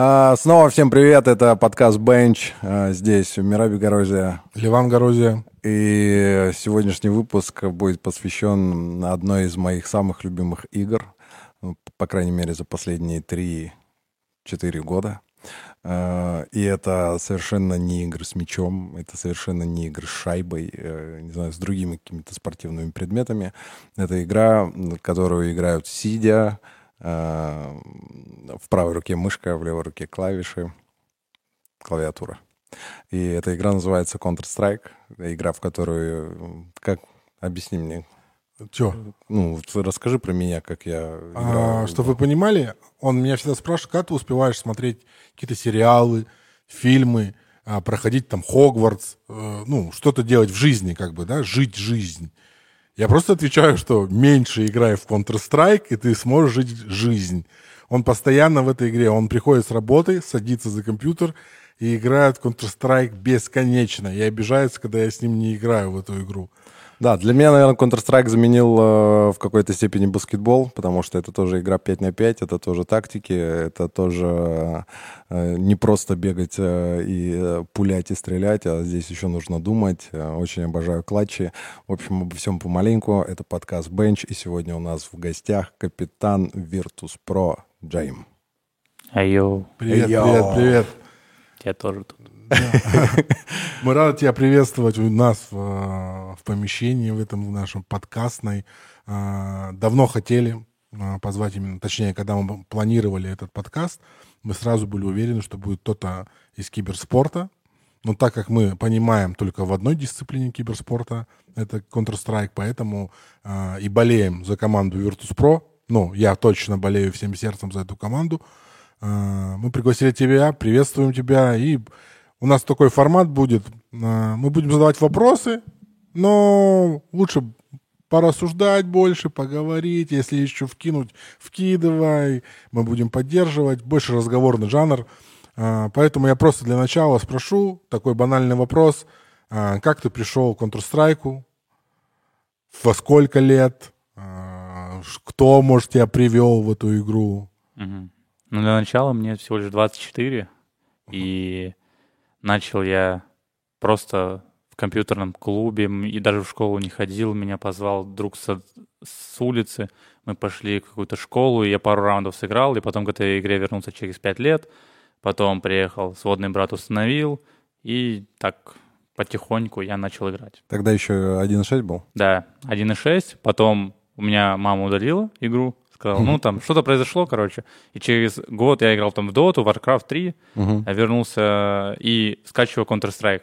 А, снова всем привет, это подкаст Bench. А, здесь Мираби Горозия. Ливан Горозия. И сегодняшний выпуск будет посвящен одной из моих самых любимых игр, ну, по крайней мере, за последние 3-4 года. А, и это совершенно не игры с мячом, это совершенно не игры с шайбой, э, не знаю, с другими какими-то спортивными предметами. Это игра, которую играют сидя, в правой руке мышка, в левой руке клавиши, клавиатура. И эта игра называется Counter-Strike. Игра, в которую... Как... Объясни мне. Че? Ну, расскажи про меня, как я играю. А, чтобы вы понимали, он меня всегда спрашивает, как ты успеваешь смотреть какие-то сериалы, фильмы, а, проходить там Хогвартс, э, ну, что-то делать в жизни, как бы, да, жить жизнь. Я просто отвечаю, что меньше играй в Counter-Strike, и ты сможешь жить жизнь. Он постоянно в этой игре, он приходит с работы, садится за компьютер и играет в Counter-Strike бесконечно. И обижается, когда я с ним не играю в эту игру. Да, для меня, наверное, Counter-Strike заменил э, в какой-то степени баскетбол, потому что это тоже игра 5 на 5, это тоже тактики, это тоже э, не просто бегать э, и э, пулять и стрелять, а здесь еще нужно думать. Э, очень обожаю клатчи. В общем, обо всем помаленьку. Это подкаст Bench, и сегодня у нас в гостях капитан Virtus.pro Джейм. Айо. Привет, Айо. привет, привет. Я тоже тут. Мы рады тебя приветствовать у нас в, помещении, в этом нашем подкастной. А, давно хотели а, позвать именно, точнее, когда мы планировали этот подкаст, мы сразу были уверены, что будет кто-то из киберспорта. Но так как мы понимаем только в одной дисциплине киберспорта, это Counter-Strike, поэтому э, и болеем за команду Virtus.pro. Ну, я точно болею всем сердцем за эту команду. Мы пригласили тебя, приветствуем тебя и у нас такой формат будет. А, мы будем задавать вопросы, но лучше порассуждать больше, поговорить. Если еще вкинуть, вкидывай. Мы будем поддерживать. Больше разговорный жанр. А, поэтому я просто для начала спрошу такой банальный вопрос. А, как ты пришел к Counter-Strike? Во сколько лет? Кто, может, тебя привел в эту игру? Угу. Ну, для начала мне всего лишь 24. Uh-huh. И Начал я просто в компьютерном клубе и даже в школу не ходил. Меня позвал друг со, с улицы. Мы пошли в какую-то школу, и я пару раундов сыграл, и потом к этой игре вернулся через пять лет. Потом приехал, сводный брат установил, и так потихоньку я начал играть. Тогда еще 1.6 был? Да, 1.6. Потом у меня мама удалила игру, сказал, ну там что-то произошло, короче. И через год я играл там в Dota, Warcraft 3, я вернулся и скачиваю Counter-Strike.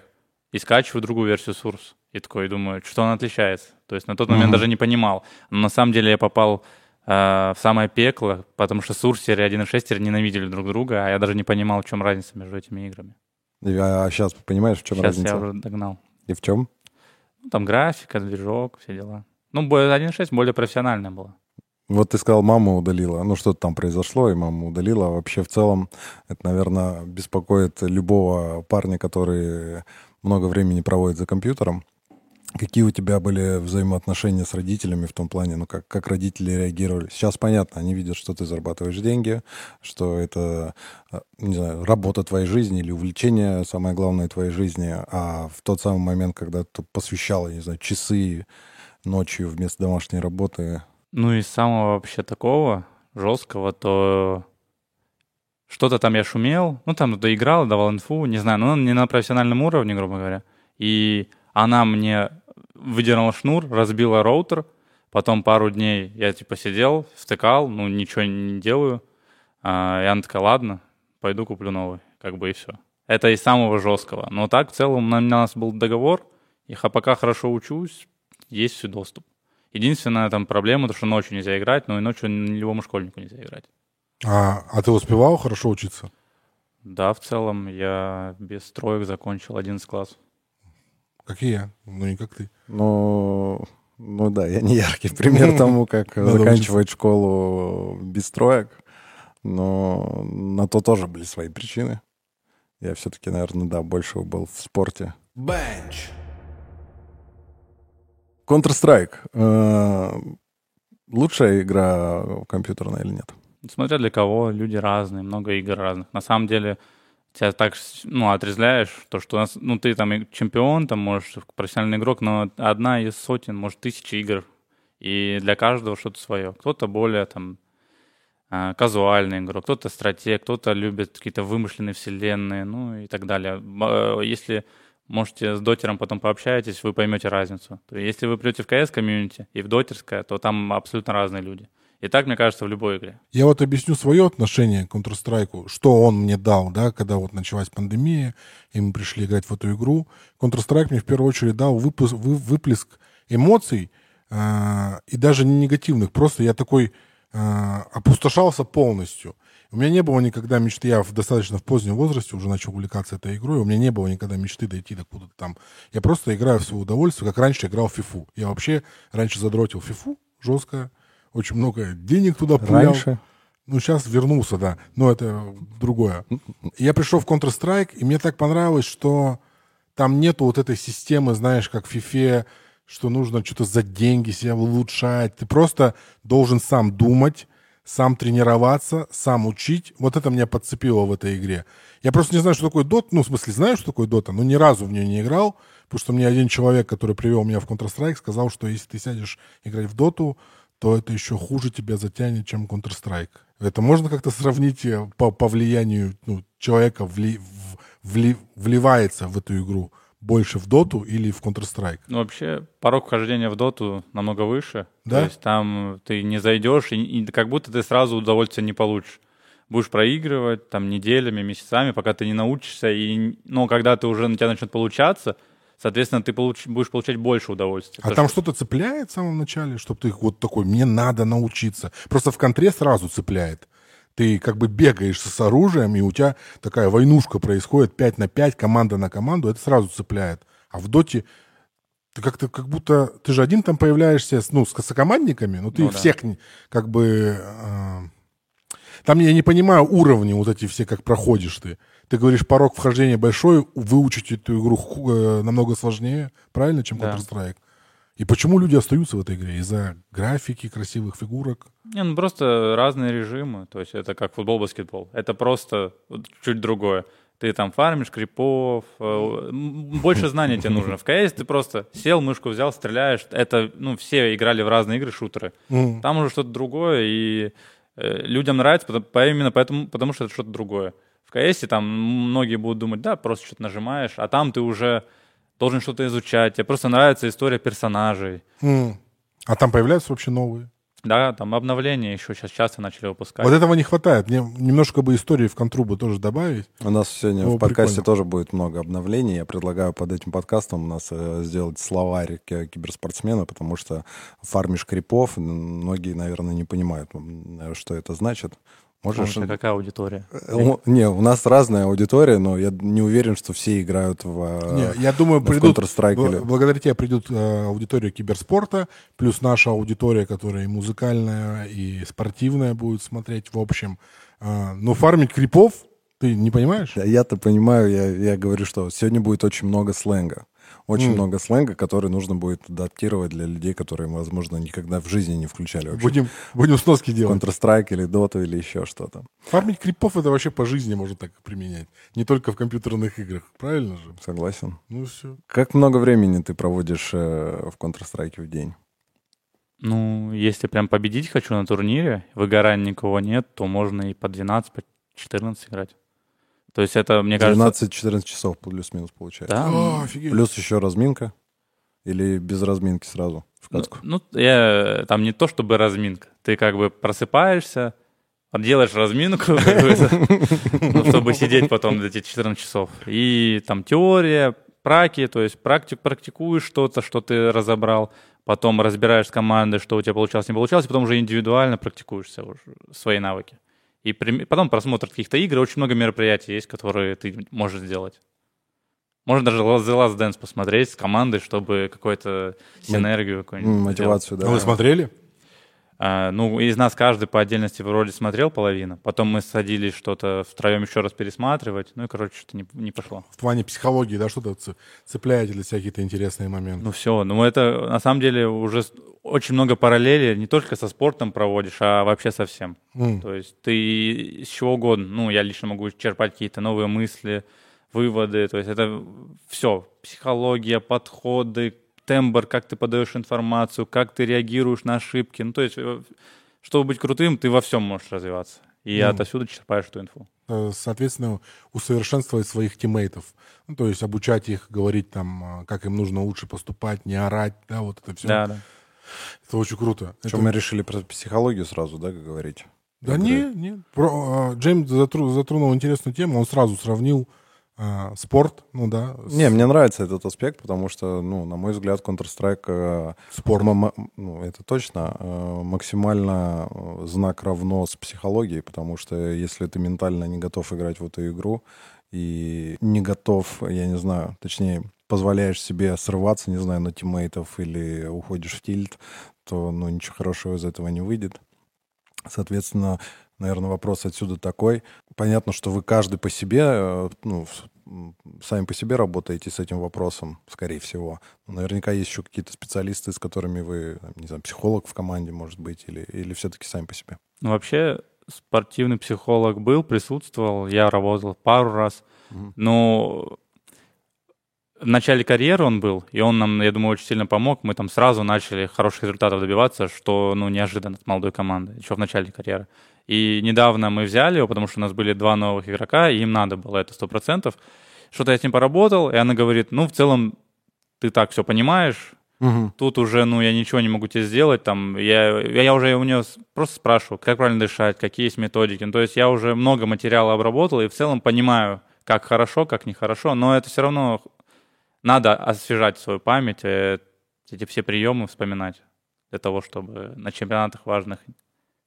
И скачиваю другую версию Source. И такой думаю, что она отличается. То есть на тот момент даже не понимал. Но на самом деле я попал э, в самое пекло, потому что Сурсер и 1.6 ненавидели друг друга, а я даже не понимал, в чем разница между этими играми. А сейчас понимаешь, в чем сейчас разница? Сейчас я уже догнал. И в чем? Ну, там графика, движок, все дела. Ну, 1.6 более профессиональная была. Вот ты сказал, мама удалила. Ну, что-то там произошло, и мама удалила. Вообще, в целом, это, наверное, беспокоит любого парня, который много времени проводит за компьютером. Какие у тебя были взаимоотношения с родителями в том плане, ну, как, как родители реагировали? Сейчас понятно, они видят, что ты зарабатываешь деньги, что это, а, не знаю, работа твоей жизни или увлечение, самое главное, твоей жизни. А в тот самый момент, когда ты посвящал, не знаю, часы ночью вместо домашней работы ну, из самого вообще такого жесткого, то что-то там я шумел, ну, там доиграл, давал инфу, не знаю, ну, не на профессиональном уровне, грубо говоря. И она мне выдернула шнур, разбила роутер, потом пару дней я, типа, сидел, втыкал, ну, ничего не делаю. А, и она такая, ладно, пойду куплю новый, как бы и все. Это из самого жесткого. Но так, в целом, у нас был договор, и пока хорошо учусь, есть все доступ. Единственная там проблема, то, что ночью нельзя играть, но и ночью любому школьнику нельзя играть. А, а ты успевал хорошо учиться? Да, в целом я без троек закончил 11 класс. Как и я, ну не как ты. Ну, ну да, я не яркий пример тому, как заканчивать школу без троек. Но на то тоже были свои причины. Я все-таки, наверное, да, больше был в спорте. Bench. Counter-Strike. Э, лучшая игра компьютерная или нет? Смотря для кого, люди разные, много игр разных. На самом деле, тебя так, ну, отрезляешь, то, что у нас, ну, ты там чемпион, там, можешь, профессиональный игрок, но одна из сотен, может, тысячи игр, и для каждого что-то свое. Кто-то более, там, а, казуальный игрок, кто-то стратег, кто-то любит какие-то вымышленные вселенные, ну, и так далее. Э, если можете с дотером потом пообщаетесь, вы поймете разницу. То есть, если вы придете в КС комьюнити и в дотерское, то там абсолютно разные люди. И так, мне кажется, в любой игре. Я вот объясню свое отношение к Counter-Strike, что он мне дал, да, когда вот началась пандемия, и мы пришли играть в эту игру. Counter-Strike мне в первую очередь дал выпуск, вы, выплеск эмоций, э, и даже не негативных, просто я такой э, опустошался полностью. У меня не было никогда мечты, я в достаточно в позднем возрасте уже начал увлекаться этой игрой, у меня не было никогда мечты дойти до куда-то там. Я просто играю в свое удовольствие, как раньше играл в фифу. Я вообще раньше задротил фифу жестко, очень много денег туда пулял. Раньше? Ну, сейчас вернулся, да. Но это другое. Я пришел в Counter-Strike, и мне так понравилось, что там нету вот этой системы, знаешь, как в FIFA, что нужно что-то за деньги себя улучшать. Ты просто должен сам думать, сам тренироваться, сам учить. Вот это меня подцепило в этой игре. Я просто не знаю, что такое Dota. Ну, в смысле, знаю, что такое Dota, но ни разу в нее не играл, потому что мне один человек, который привел меня в Counter-Strike, сказал, что если ты сядешь играть в Доту, то это еще хуже тебя затянет, чем Counter-Strike. Это можно как-то сравнить э, по, по влиянию ну, человека вли, в, вли, вливается в эту игру больше в доту или в Counter-Strike? Ну, вообще, порог вхождения в доту намного выше. Да? То есть там ты не зайдешь, и, и как будто ты сразу удовольствие не получишь. Будешь проигрывать там неделями, месяцами, пока ты не научишься. И, но когда ты уже на тебя начнет получаться, соответственно, ты получ, будешь получать больше удовольствия. А там что... то цепляет в самом начале, чтобы ты вот такой, мне надо научиться. Просто в контре сразу цепляет. Ты как бы бегаешь с оружием, и у тебя такая войнушка происходит 5 на 5, команда на команду, это сразу цепляет. А в доте ты как-то как будто... Ты же один там появляешься, ну, с сокомандниками, но ты ну, всех да. как бы... Э, там я не понимаю уровни вот эти все, как проходишь ты. Ты говоришь, порог вхождения большой, выучить эту игру э, намного сложнее, правильно, чем Counter-Strike? И почему люди остаются в этой игре? Из-за графики, красивых фигурок? Не, ну просто разные режимы. То есть это как футбол, баскетбол. Это просто чуть другое. Ты там фармишь крипов, э, больше знаний тебе нужно. В КС ты просто сел, мышку взял, стреляешь. Это, ну, все играли в разные игры, шутеры. Там уже что-то другое, и э, людям нравится именно поэтому, потому что это что-то другое. В КС там многие будут думать, да, просто что-то нажимаешь, а там ты уже должен что-то изучать. Тебе просто нравится история персонажей. Mm. А там появляются вообще новые? Да, там обновления еще сейчас часто начали выпускать. Вот этого не хватает. Мне немножко бы истории в контрубу тоже добавить. У нас сегодня Было в подкасте прикольно. тоже будет много обновлений. Я предлагаю под этим подкастом у нас э, сделать словарь киберспортсмена, потому что фармишь крипов, многие, наверное, не понимают, что это значит. Можешь... А какая аудитория? Э, не, у нас разная аудитория, но я не уверен, что все играют в э, Не, я думаю, придут, бл- благодаря тебе придут э, аудитория киберспорта, плюс наша аудитория, которая и музыкальная, и спортивная будет смотреть в общем. Э, но фармить крипов, ты не понимаешь? Я-то понимаю, я, я говорю, что сегодня будет очень много сленга очень mm. много сленга, который нужно будет адаптировать для людей, которые, возможно, никогда в жизни не включали вообще. Будем, будем сноски делать. Counter-Strike или Dota или еще что-то. Фармить крипов это вообще по жизни можно так применять. Не только в компьютерных играх, правильно же? Согласен. Ну все. Как много времени ты проводишь э, в Counter-Strike в день? Ну, если прям победить хочу на турнире, выгорания никого нет, то можно и по 12, по 14 играть. То есть это, мне кажется... 12-14 часов плюс-минус получается. Да? О, офигеть. Плюс еще разминка? Или без разминки сразу в ну, катку? Ну, ну я, там не то чтобы разминка. Ты как бы просыпаешься, делаешь разминку, ну, чтобы сидеть потом эти 14 часов. И там теория, праки, то есть практик, практикуешь что-то, что ты разобрал, потом разбираешь с командой, что у тебя получалось, не получалось, и потом уже индивидуально практикуешься уже свои навыки. И потом просмотр каких-то игр, очень много мероприятий есть, которые ты можешь сделать. Можно даже The Last Dance посмотреть с командой, чтобы какую-то синергию какую-нибудь Мотивацию, сделать. да. Вы смотрели? А, ну, из нас каждый по отдельности вроде смотрел половину. Потом мы садились что-то втроем еще раз пересматривать. Ну и, короче, что-то не, не пошло. В плане психологии, да, что-то цепляете для себя какие-то интересные моменты? Ну все, ну это на самом деле уже очень много параллелей не только со спортом проводишь, а вообще со всем. Mm. То есть ты с чего угодно, ну я лично могу черпать какие-то новые мысли, выводы. То есть это все, психология, подходы, тембр, как ты подаешь информацию, как ты реагируешь на ошибки. Ну, то есть, э, чтобы быть крутым, ты во всем можешь развиваться. И ну, отовсюду черпаешь эту инфу. Э, соответственно, усовершенствовать своих тиммейтов. Ну, то есть обучать их, говорить там, а, как им нужно лучше поступать, не орать, да, вот это все. Да, да. Это очень круто. Что это... мы решили про психологию сразу, да, как говорить? Да не, не. Про, а, Джеймс затру, затронул интересную тему, он сразу сравнил а, спорт, ну да. Не, мне нравится этот аспект, потому что, ну, на мой взгляд, Counter-Strike э, спорт, ну, это точно э, максимально э, знак равно с психологией, потому что если ты ментально не готов играть в эту игру и не готов, я не знаю, точнее, позволяешь себе срываться, не знаю, на тиммейтов или уходишь в тильт, то, ну, ничего хорошего из этого не выйдет. Соответственно, наверное, вопрос отсюда такой. Понятно, что вы каждый по себе, э, ну, сами по себе работаете с этим вопросом, скорее всего. наверняка есть еще какие-то специалисты, с которыми вы, не знаю, психолог в команде, может быть, или, или все-таки сами по себе. Ну, вообще, спортивный психолог был, присутствовал, я работал пару раз, угу. но в начале карьеры он был, и он нам, я думаю, очень сильно помог. Мы там сразу начали хороших результатов добиваться, что, ну, неожиданно от молодой команды, еще в начале карьеры. И недавно мы взяли его, потому что у нас были два новых игрока, и им надо было это сто процентов. Что-то я с ним поработал, и она говорит, ну, в целом, ты так все понимаешь, Угу. Тут уже, ну, я ничего не могу тебе сделать. Там, я, я уже у нее просто спрашиваю, как правильно дышать, какие есть методики. Ну, то есть я уже много материала обработал и в целом понимаю, как хорошо, как нехорошо. Но это все равно надо освежать свою память, э, эти все приемы вспоминать для того, чтобы на чемпионатах важных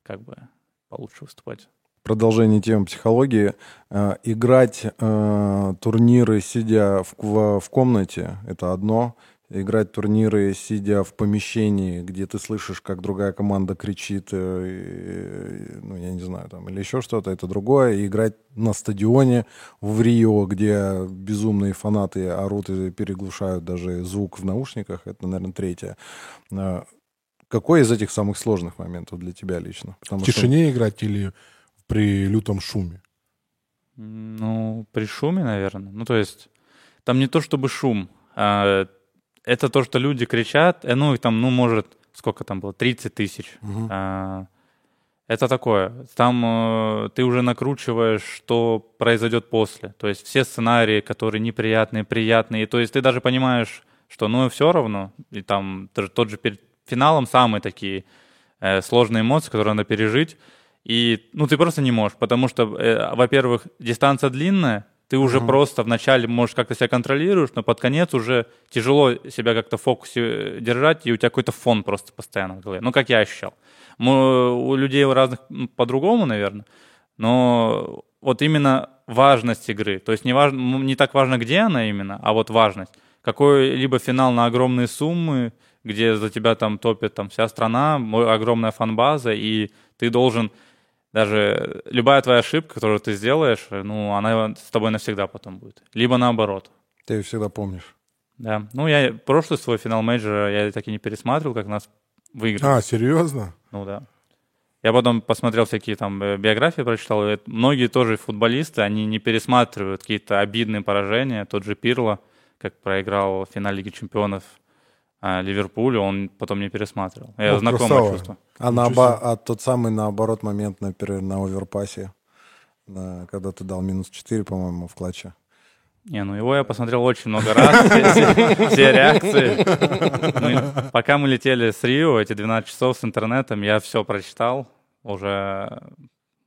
как бы получше выступать. Продолжение темы психологии. Э, играть э, турниры, сидя в, в, в комнате, это одно. Играть турниры, сидя в помещении, где ты слышишь, как другая команда кричит, э, ну, я не знаю, там, или еще что-то, это другое. И играть на стадионе в Рио, где безумные фанаты орут и переглушают даже звук в наушниках, это, наверное, третье. Какой из этих самых сложных моментов для тебя лично? Потому в тишине что... играть или при лютом шуме? Ну, при шуме, наверное. Ну, то есть, там не то чтобы шум, а это то, что люди кричат, э, ну, там, ну, может, сколько там было, 30 тысяч. Угу. А, это такое. Там э, ты уже накручиваешь, что произойдет после. То есть все сценарии, которые неприятные, приятные. То есть ты даже понимаешь, что ну все равно. И там тот же перед финалом самые такие э, сложные эмоции, которые надо пережить. И ну, ты просто не можешь, потому что, э, во-первых, дистанция длинная, ты уже mm-hmm. просто вначале можешь как-то себя контролируешь, но под конец уже тяжело себя как-то в фокусе э, держать, и у тебя какой-то фон просто постоянно в голове. Ну, как я ощущал. Мы, у людей у разных по-другому, наверное, но вот именно важность игры. То есть не, важно, не так важно, где она именно, а вот важность. Какой-либо финал на огромные суммы, где за тебя там топит там вся страна, огромная фанбаза, и ты должен даже любая твоя ошибка, которую ты сделаешь, ну, она с тобой навсегда потом будет. Либо наоборот. Ты ее всегда помнишь. Да. Ну, я прошлый свой финал мейджора я так и не пересматривал, как нас выиграли. А, серьезно? Ну да. Я потом посмотрел всякие там э, биографии, прочитал. И многие тоже футболисты, они не пересматривают какие-то обидные поражения. Тот же Пирло, как проиграл в финале Лиги Чемпионов а Ливерпулю, он потом не пересматривал. Я ну, знакомое красава. чувство. А, на, а тот самый, наоборот, момент, например, на оверпасе, на, когда ты дал минус 4, по-моему, в клатче. Не, ну его я посмотрел очень много раз, все реакции. Ну, пока мы летели с Рио, эти 12 часов с интернетом, я все прочитал, уже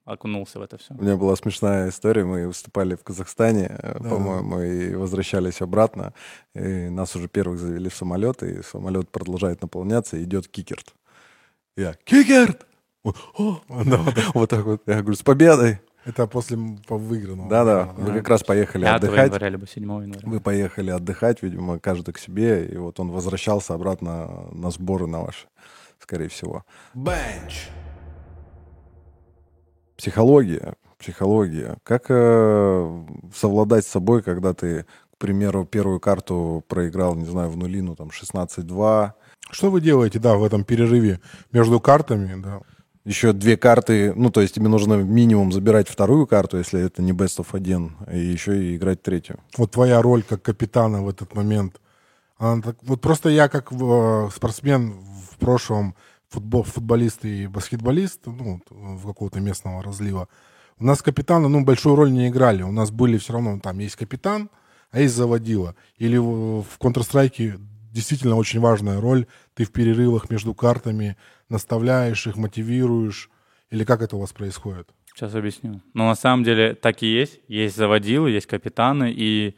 окунулся в это все. У меня была смешная история. Мы выступали в Казахстане, э, да. по-моему, и возвращались обратно. И нас уже первых завели в самолет, и самолет продолжает наполняться, и идет Кикерт. Я, Кикерт! Вот так вот. Я говорю, с победой! Это после выигранного. Да-да, вы как раз поехали отдыхать. января, либо 7 января. Вы поехали отдыхать, видимо, каждый к себе, и вот он возвращался обратно на сборы на ваши. скорее всего. Бенч. Психология, психология. Как э, совладать с собой, когда ты, к примеру, первую карту проиграл, не знаю, в нулину, там, 16-2. Что вы делаете, да, в этом перерыве между картами, да? Еще две карты, ну, то есть тебе нужно минимум забирать вторую карту, если это не best of 1, и еще и играть третью. Вот твоя роль как капитана в этот момент. Она так, вот просто я как э, спортсмен в прошлом, футбол, футболист и баскетболист, ну, в какого-то местного разлива, у нас капитаны, ну, большую роль не играли. У нас были все равно, там есть капитан, а есть заводила. Или в, Counter-Strike действительно очень важная роль. Ты в перерывах между картами наставляешь их, мотивируешь? Или как это у вас происходит? Сейчас объясню. Но на самом деле так и есть. Есть заводилы, есть капитаны. И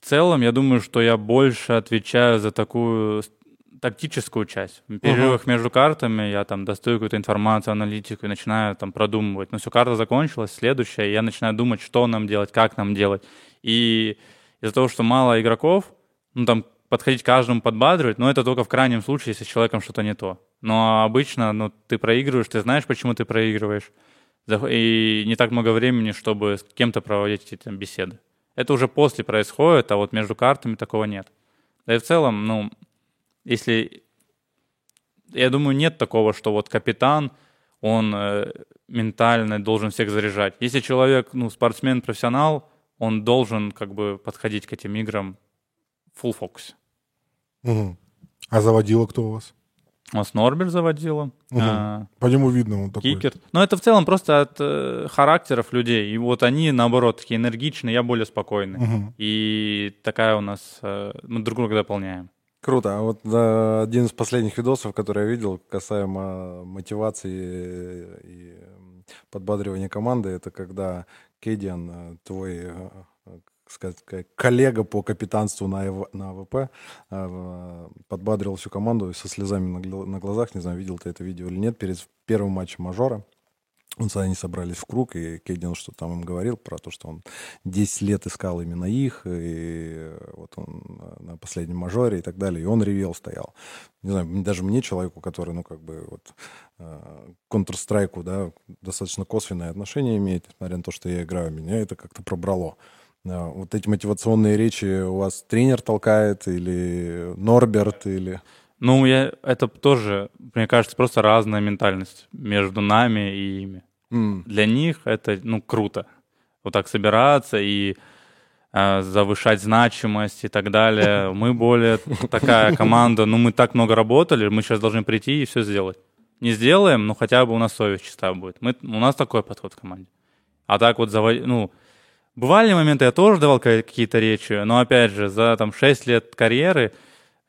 в целом я думаю, что я больше отвечаю за такую тактическую часть. В перерывах uh-huh. между картами я там достаю какую-то информацию, аналитику и начинаю там продумывать. Но все, карта закончилась, следующая, и я начинаю думать, что нам делать, как нам делать. И из-за того, что мало игроков, ну там подходить к каждому, подбадривать, но это только в крайнем случае, если с человеком что-то не то. Но обычно ну, ты проигрываешь, ты знаешь, почему ты проигрываешь, и не так много времени, чтобы с кем-то проводить эти там, беседы. Это уже после происходит, а вот между картами такого нет. Да и в целом, ну, если... Я думаю, нет такого, что вот капитан, он э, ментально должен всех заряжать. Если человек, ну, спортсмен, профессионал, он должен как бы подходить к этим играм full focus. Угу. А заводила кто у вас? У нас Норберт заводила. Угу. А, По нему видно он такой. Кикер. Но это в целом просто от э, характеров людей. И вот они, наоборот, такие энергичные, я более спокойный. Угу. И такая у нас... Э, мы друг друга дополняем. Круто. А вот да, один из последних видосов, который я видел, касаемо мотивации и подбадривания команды, это когда cadiaN, э, твой э, сказать, коллега по капитанству на, на AWP, э, всю команду со слезами на, на глазах, не знаю, видел ты это видео или нет, перед первым матчем мажора. Он, они собрались в круг, и Кейдин что там им говорил про то, что он 10 лет искал именно их, и вот он на последнем мажоре и так далее, и он ревел, стоял. Не знаю, даже мне, человеку, который, ну, как бы, вот, э, Counter-Strike, да, достаточно косвенное отношение имеет, несмотря на то, что я играю, меня это как-то пробрало. Вот эти мотивационные речи у вас тренер толкает или Норберт или... Ну, я, это тоже, мне кажется, просто разная ментальность между нами и ими. Mm. Для них это, ну, круто. Вот так собираться и э, завышать значимость и так далее. Мы более такая команда, ну, мы так много работали, мы сейчас должны прийти и все сделать. Не сделаем, но хотя бы у нас совесть чистая будет. Мы, у нас такой подход в команде. А так вот, завод, ну, Бывали моменты, я тоже давал какие-то речи, но опять же, за там 6 лет карьеры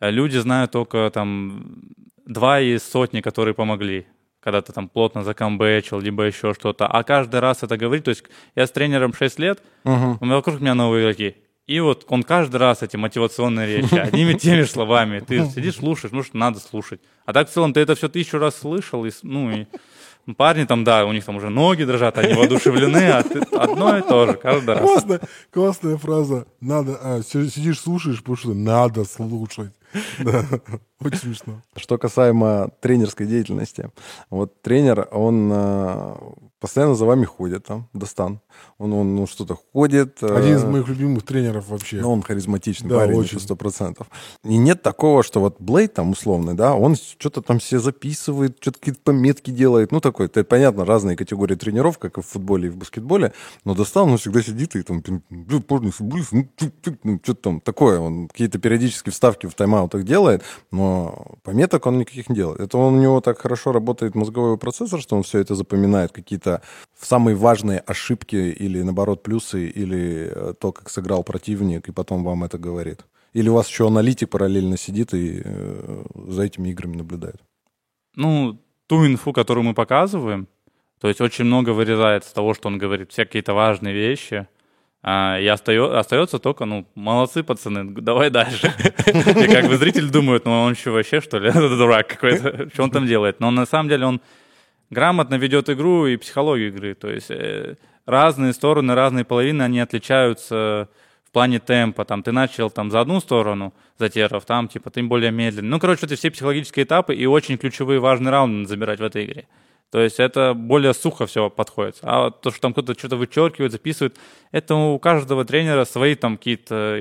люди знают только там два из сотни, которые помогли когда ты там плотно закамбэчил, либо еще что-то. А каждый раз это говорит, то есть я с тренером 6 лет, uh-huh. у меня вокруг меня новые игроки. И вот он каждый раз эти мотивационные речи, одними теми же словами. Ты сидишь, слушаешь, ну что надо слушать. А так в целом ты это все тысячу раз слышал, и, ну и Парни там, да, у них там уже ноги дрожат, они воодушевлены, а ты одно и то же каждый раз. Классная, классная фраза. Надо, а, сидишь, слушаешь, потому что надо слушать. ハハハハ。Очень смешно. Что касаемо тренерской деятельности. Вот тренер, он а, постоянно за вами ходит, там, Достан. Он, он ну, что-то ходит. Э, Один из моих любимых тренеров вообще. Ну, он харизматичный да, парень, очень. сто процентов. И нет такого, что вот Блейд там условный, да, он что-то там все записывает, что-то какие-то пометки делает. Ну, такой, это понятно, разные категории тренеров, как и в футболе и в баскетболе. Но Достан, он всегда сидит и там, ну, ну что-то там такое. Он какие-то периодические вставки в тайм-аутах делает, но пометок он никаких не делает. Это он, у него так хорошо работает мозговой процессор, что он все это запоминает, какие-то самые важные ошибки или, наоборот, плюсы, или э, то, как сыграл противник, и потом вам это говорит. Или у вас еще аналитик параллельно сидит и э, за этими играми наблюдает? Ну, ту инфу, которую мы показываем, то есть очень много вырезается того, что он говорит, все какие-то важные вещи, а, и остается, только, ну, молодцы, пацаны, давай дальше. И как бы зритель думает, ну, он еще вообще, что ли, дурак какой-то, что он там делает. Но на самом деле он грамотно ведет игру и психологию игры. То есть э, разные стороны, разные половины, они отличаются в плане темпа, там, ты начал там за одну сторону затеров, там, типа, ты более медленно. Ну, короче, это все психологические этапы и очень ключевые важные раунды забирать в этой игре. То есть это более сухо все подходит. А то, что там кто-то что-то вычеркивает, записывает, это у каждого тренера свои там какие-то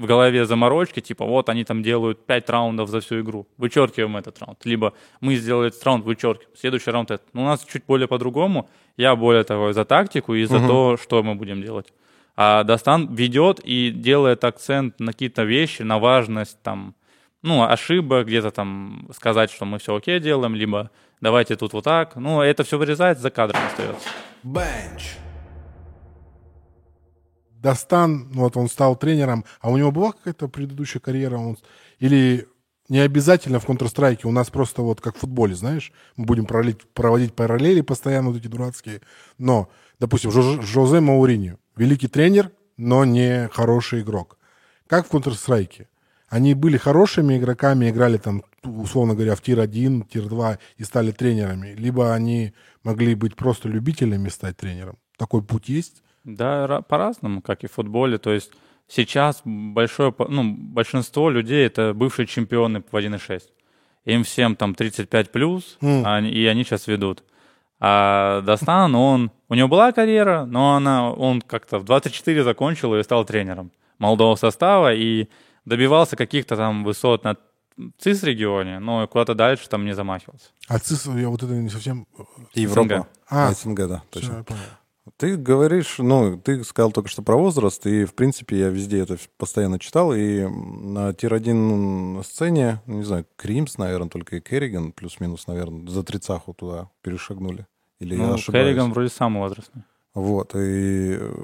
в голове заморочки, типа вот они там делают 5 раундов за всю игру, вычеркиваем этот раунд. Либо мы сделали этот раунд, вычеркиваем, следующий раунд этот. Но у нас чуть более по-другому. Я более такой за тактику и за угу. то, что мы будем делать. А Достан ведет и делает акцент на какие-то вещи, на важность там, ну, ошибок, где-то там сказать, что мы все окей делаем, либо давайте тут вот так. Ну, это все вырезается, за кадром остается. Бенч. Достан, вот он стал тренером, а у него была какая-то предыдущая карьера? Он, или не обязательно в Counter-Strike, у нас просто вот как в футболе, знаешь, мы будем проводить, проводить параллели постоянно вот эти дурацкие, но, допустим, Жозе Мауриньо, великий тренер, но не хороший игрок. Как в Counter-Strike? Они были хорошими игроками, играли там, условно говоря, в tier-1, tier-2 и стали тренерами. Либо они могли быть просто любителями стать тренером. Такой путь есть? Да, по-разному, как и в футболе. То есть сейчас большое, ну, большинство людей это бывшие чемпионы в 1.6. Им всем там 35 плюс, мм. и они сейчас ведут. А Достан, он, у него была карьера, но она, он как-то в 24 закончил и стал тренером молодого состава и добивался каких-то там высот на ЦИС-регионе, но куда-то дальше там не замахивался. А ЦИС, я вот это не совсем... Европа. СНГ. А, СНГ, да, точно. Все, ты говоришь, ну, ты сказал только что про возраст, и, в принципе, я везде это постоянно читал, и на тир-1 сцене, ну, не знаю, Кримс, наверное, только и Керриган, плюс-минус, наверное, за тридцаху туда перешагнули. Или ну, я ошибаюсь? Керриган вроде самый возрастный. Вот, и э,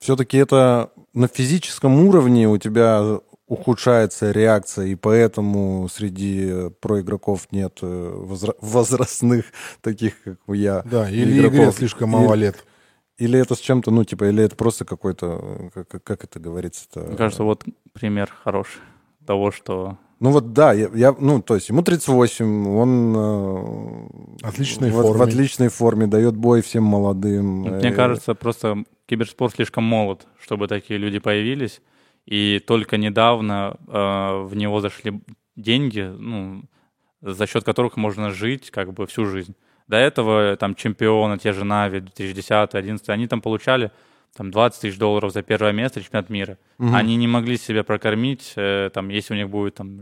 все-таки это на физическом уровне у тебя ухудшается реакция, и поэтому среди проигроков нет э, возрастных таких, как я. Да, или игроков. игре слишком мало или, лет. Или это с чем-то, ну, типа, или это просто какой-то, как, как это говорится-то? Мне кажется, вот пример хороший того, что... Ну вот да, я, я ну то есть ему 38, он э, отличной в, форме. в отличной форме, дает бой всем молодым. Мне э, кажется, просто киберспорт слишком молод, чтобы такие люди появились. И только недавно э, в него зашли деньги, ну, за счет которых можно жить как бы всю жизнь. До этого там чемпионы, те же Нави 2010-2011, они там получали там 20 тысяч долларов за первое место чемпионат мира. Угу. Они не могли себя прокормить, э, там, если у них будет там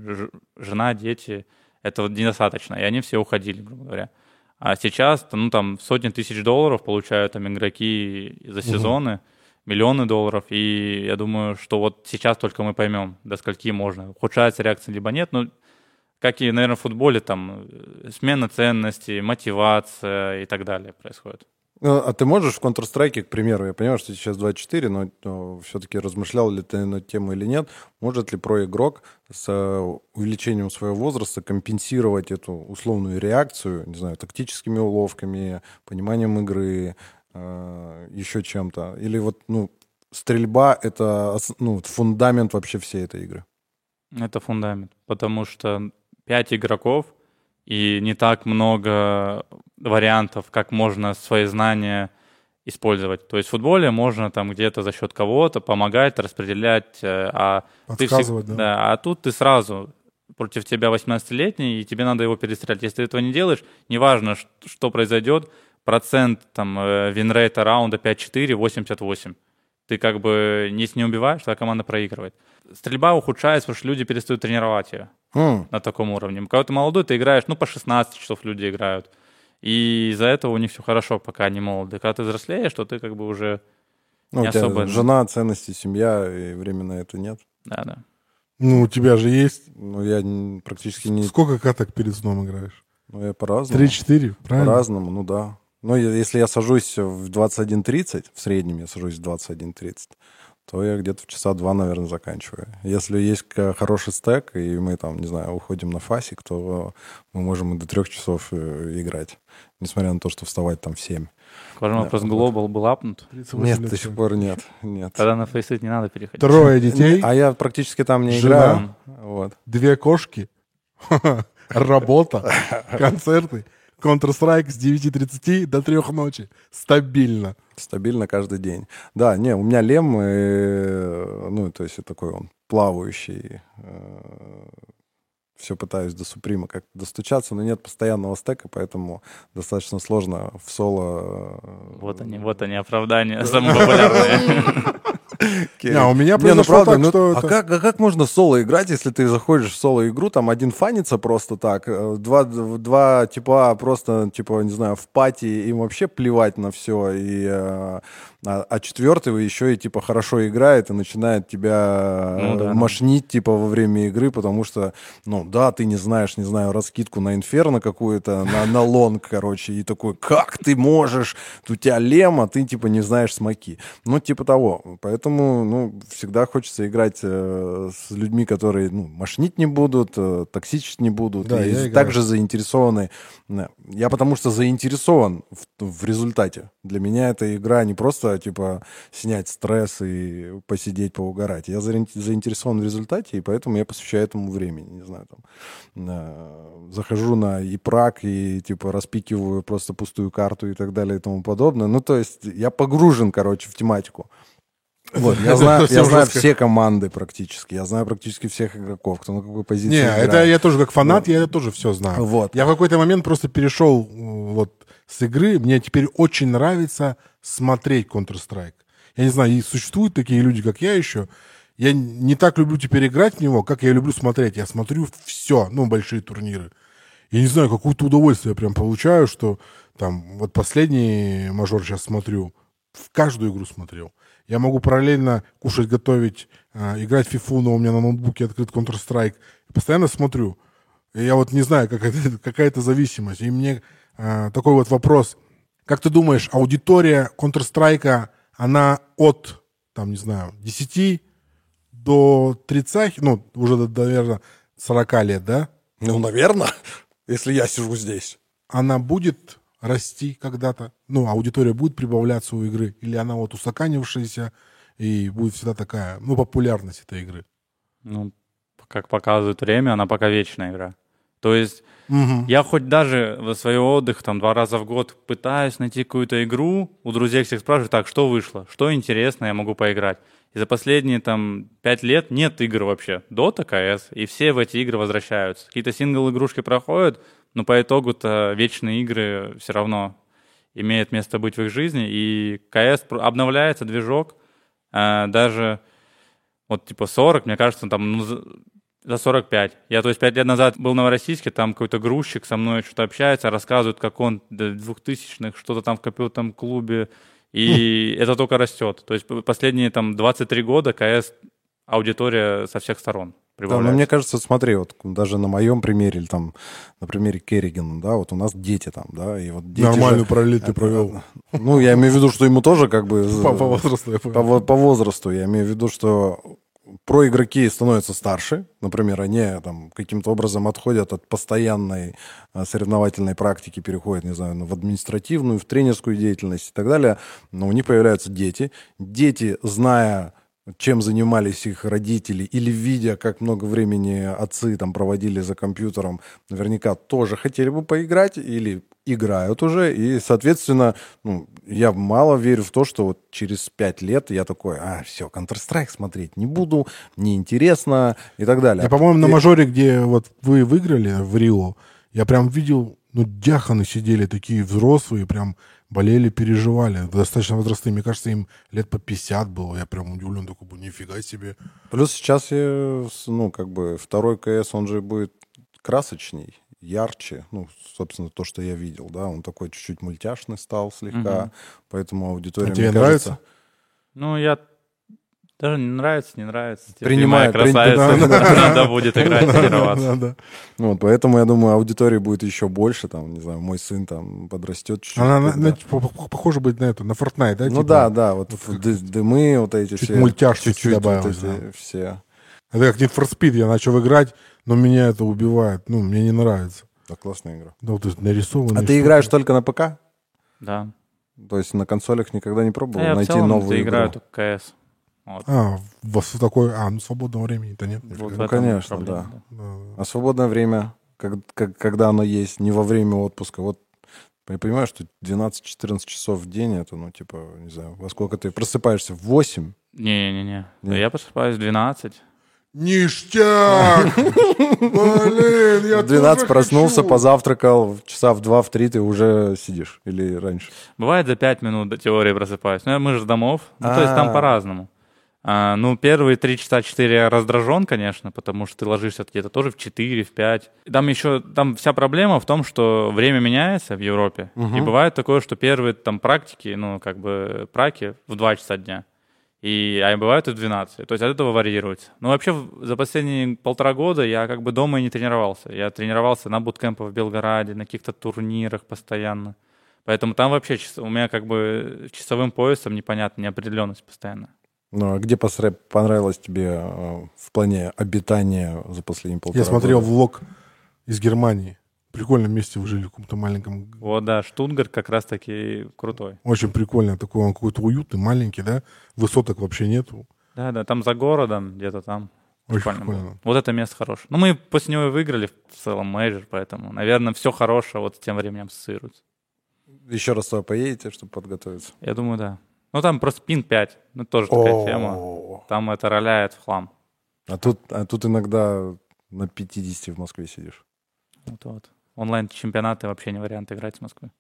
жена, дети, этого недостаточно. И они все уходили, грубо говоря. А сейчас, ну, там, сотни тысяч долларов получают там игроки за сезоны. Угу миллионы долларов, и я думаю, что вот сейчас только мы поймем, до скольки можно. Ухудшается реакция либо нет, ну, как и, наверное, в футболе, там, э, смена ценностей, мотивация и так далее происходит. Ну, а ты можешь в Counter-Strike, к примеру, я понимаю, что сейчас 24, но, но все-таки размышлял ли ты на тему или нет, может ли проигрок с э, увеличением своего возраста компенсировать эту условную реакцию, не знаю, тактическими уловками, пониманием игры, Э, еще чем-то? Или вот, ну, стрельба — это ну, фундамент вообще всей этой игры? Это фундамент, потому что пять игроков и не так много вариантов, как можно свои знания использовать. То есть в футболе можно там где-то за счет кого-то помогать, распределять, э, а ты всег... да. да. А тут ты сразу против тебя 18-летний, и тебе надо его перестрелять. Если ты этого не делаешь, неважно, что произойдет, процент там э, винрейта раунда 5-4, 88. Ты как бы не, не убиваешь, твоя команда проигрывает. Стрельба ухудшается, потому что люди перестают тренировать ее mm. на таком уровне. Когда ты молодой, ты играешь, ну, по 16 часов люди играют. И из-за этого у них все хорошо, пока они молоды. Когда ты взрослеешь, то ты как бы уже ну, не особо... Жена, ценности, семья, и времени на это нет. Да, да. Ну, у тебя же есть. Ну, я практически не... Сколько каток перед сном играешь? Ну, я по-разному. Три-четыре, правильно? По-разному, ну да. Ну, если я сажусь в 21.30, в среднем я сажусь в 21.30, то я где-то в часа два, наверное, заканчиваю. Если есть хороший стек, и мы там, не знаю, уходим на фасик, то мы можем и до трех часов э, играть, несмотря на то, что вставать там в 7. Важный да, вопрос, Global был апнут? Нет, до сих пор нет. нет. Тогда на фейсит не надо переходить. Трое детей. А я практически там не Жена, играю. Вот. Две кошки. Работа. Концерты. Counter-Strike с 9.30 до 3 ночи. Стабильно. Стабильно каждый день. Да, не, у меня лем, э, ну, то есть такой он плавающий. Э, все пытаюсь до Суприма как достучаться, но нет постоянного стека, поэтому достаточно сложно в соло... Э, вот они, вот они, оправдания самые популярные. Не, а у меня произошло ну, правда, так, ну, что... А, это... как, а как можно соло играть, если ты заходишь в соло-игру, там один фанится просто так, э, два, два типа просто, типа, не знаю, в пати, им вообще плевать на все, и э, а, а четвертый еще и типа хорошо играет и начинает тебя ну, да, мошнить да. типа во время игры, потому что, ну да, ты не знаешь, не знаю, раскидку на инферно какую-то, на, на лонг, короче, и такой, как ты можешь? У тебя лема, ты типа не знаешь смоки. Ну, типа того. Поэтому, ну, всегда хочется играть э, с людьми, которые, ну, мошнить не будут, э, токсичить не будут, да, и также заинтересованы. Я потому что заинтересован в, в результате. Для меня эта игра не просто типа, снять стресс и посидеть, поугарать. Я заинтересован в результате, и поэтому я посвящаю этому времени. Не знаю, там, захожу на ИПРАК и, типа, распикиваю просто пустую карту и так далее и тому подобное. Ну, то есть я погружен, короче, в тематику. Вот, я знаю, я знаю все команды практически, я знаю практически всех игроков, кто на какой позиции Не, играет. это я тоже как фанат, вот. я это тоже все знаю. Вот. Я в какой-то момент просто перешел вот с игры, мне теперь очень нравится смотреть Counter-Strike. Я не знаю, и существуют такие люди, как я еще. Я не так люблю теперь играть в него, как я люблю смотреть. Я смотрю все, ну, большие турниры. Я не знаю, какое-то удовольствие я прям получаю, что там, вот последний мажор сейчас смотрю, в каждую игру смотрел. Я могу параллельно кушать, готовить, э, играть в FIFA, но у меня на ноутбуке открыт Counter-Strike. Постоянно смотрю. И я вот не знаю, как это, какая-то зависимость. И мне э, такой вот вопрос. Как ты думаешь, аудитория Counter-Strike, она от, там, не знаю, 10 до 30, ну, уже, до, наверное, 40 лет, да? Ну, наверное, если я сижу здесь. Она будет расти когда-то? Ну, аудитория будет прибавляться у игры? Или она вот устаканившаяся и будет всегда такая, ну, популярность этой игры? Ну, как показывает время, она пока вечная игра. То есть угу. я хоть даже в свой отдых там два раза в год пытаюсь найти какую-то игру, у друзей всех спрашиваю, так, что вышло, что интересно, я могу поиграть. И за последние там пять лет нет игр вообще. Дота, КС, и все в эти игры возвращаются. Какие-то сингл-игрушки проходят, но по итогу-то вечные игры все равно имеют место быть в их жизни. И КС обновляется, движок, а даже вот типа 40, мне кажется, там ну, за 45. Я, то есть, пять лет назад был в Новороссийске, там какой-то грузчик со мной что-то общается, рассказывает, как он до 2000-х что-то там в компьютерном клубе, и это только растет. То есть последние там 23 года КС аудитория со всех сторон. Да, но мне кажется, смотри, вот даже на моем примере, или там на примере Керригана, да, вот у нас дети там, да, и вот дети Нормальный же, параллель ты провел. Ну, я имею в виду, что ему тоже как бы... По, по возрасту, я по, по возрасту, я имею в виду, что про игроки становятся старше, например, они там каким-то образом отходят от постоянной а, соревновательной практики, переходят, не знаю, в административную, в тренерскую деятельность и так далее, но у них появляются дети. Дети, зная чем занимались их родители, или видя, как много времени отцы там проводили за компьютером, наверняка тоже хотели бы поиграть или играют уже, и, соответственно, ну, я мало верю в то, что вот через пять лет я такой, а, все, Counter-Strike смотреть не буду, неинтересно и так далее. Я, по-моему, на мажоре, где вот вы выиграли в Рио, я прям видел, ну, дяханы сидели такие взрослые, прям болели, переживали, достаточно возрастные. Мне кажется, им лет по 50 было. Я прям удивлен, такой, нифига себе. Плюс сейчас, я, ну, как бы, второй КС, он же будет красочней, ярче. Ну, собственно, то, что я видел, да. Он такой чуть-чуть мультяшный стал слегка, угу. поэтому аудитория, а тебе кажется... нравится? Ну, я даже не нравится, не нравится. Принимает. Красавица, надо будет играть, тренироваться. Ну, вот, поэтому, я думаю, аудитории будет еще больше, там, не знаю, мой сын там подрастет чуть-чуть. Она, похоже быть на это, на Fortnite, да? Ну да, да, вот дымы вот эти все. Чуть мультяшки чуть-чуть добавилось. все. Это как Need for Speed, я начал играть, но меня это убивает, ну, мне не нравится. Да, классная игра. Да, то есть нарисованный. А ты играешь только на ПК? Да. То есть на консолях никогда не пробовал найти новую игру? Я играю только КС. Вот. А, у вас такое... А, ну свободного времени-то нет. Вот ну, конечно, да. да. А свободное время, как, как, когда оно есть, не во время отпуска, вот Я понимаю, что 12-14 часов в день, это, ну, типа, не знаю, во сколько ты просыпаешься? В 8? Не-не-не. Я просыпаюсь в 12. Ништяк! Блин, я В 12 тоже проснулся, хочу. позавтракал, часа в 2 в 3 ты уже сидишь. Или раньше? Бывает за 5 минут до теории просыпаюсь. Ну, мы же домов. Ну, то есть там А. по-разному. А, ну, первые 3 часа 4 я раздражен, конечно, потому что ты ложишься где-то тоже в 4, в 5. И Там еще, там вся проблема в том, что время меняется в Европе. И бывает такое, что первые там практики, ну, как бы праки в 2 часа дня. И, а бывают и в 12. То есть от этого варьируется. Но вообще в- за последние полтора года я как бы дома и не тренировался. Я тренировался на буткемпах в Белгороде, на каких-то турнирах постоянно. Поэтому там вообще у меня как бы часовым поясом непонятно, неопределенность постоянно. Ну, а где понравилось тебе э, в плане обитания за последние полтора Я смотрел года? влог из Германии. В прикольном месте вы жили, в каком-то маленьком... Вот, да, Штутгарт как раз-таки крутой. Очень прикольно. Такой он какой-то уютный, маленький, да? Высоток вообще нету. Да-да, там за городом где-то там. Очень Прикольно было. Вот это место хорошее. Ну, мы после него и выиграли в целом мейджор, поэтому, наверное, все хорошее вот с тем временем ассоциируется. Еще раз туда поедете, чтобы подготовиться? Я думаю, да. Ну, там просто пинг 5. Ну, тоже такая О, тема. Там это роляет в хлам. А тут, а тут иногда на 50 в Москве сидишь. Вот, вот. Онлайн-чемпионаты вообще не вариант играть с Москвы.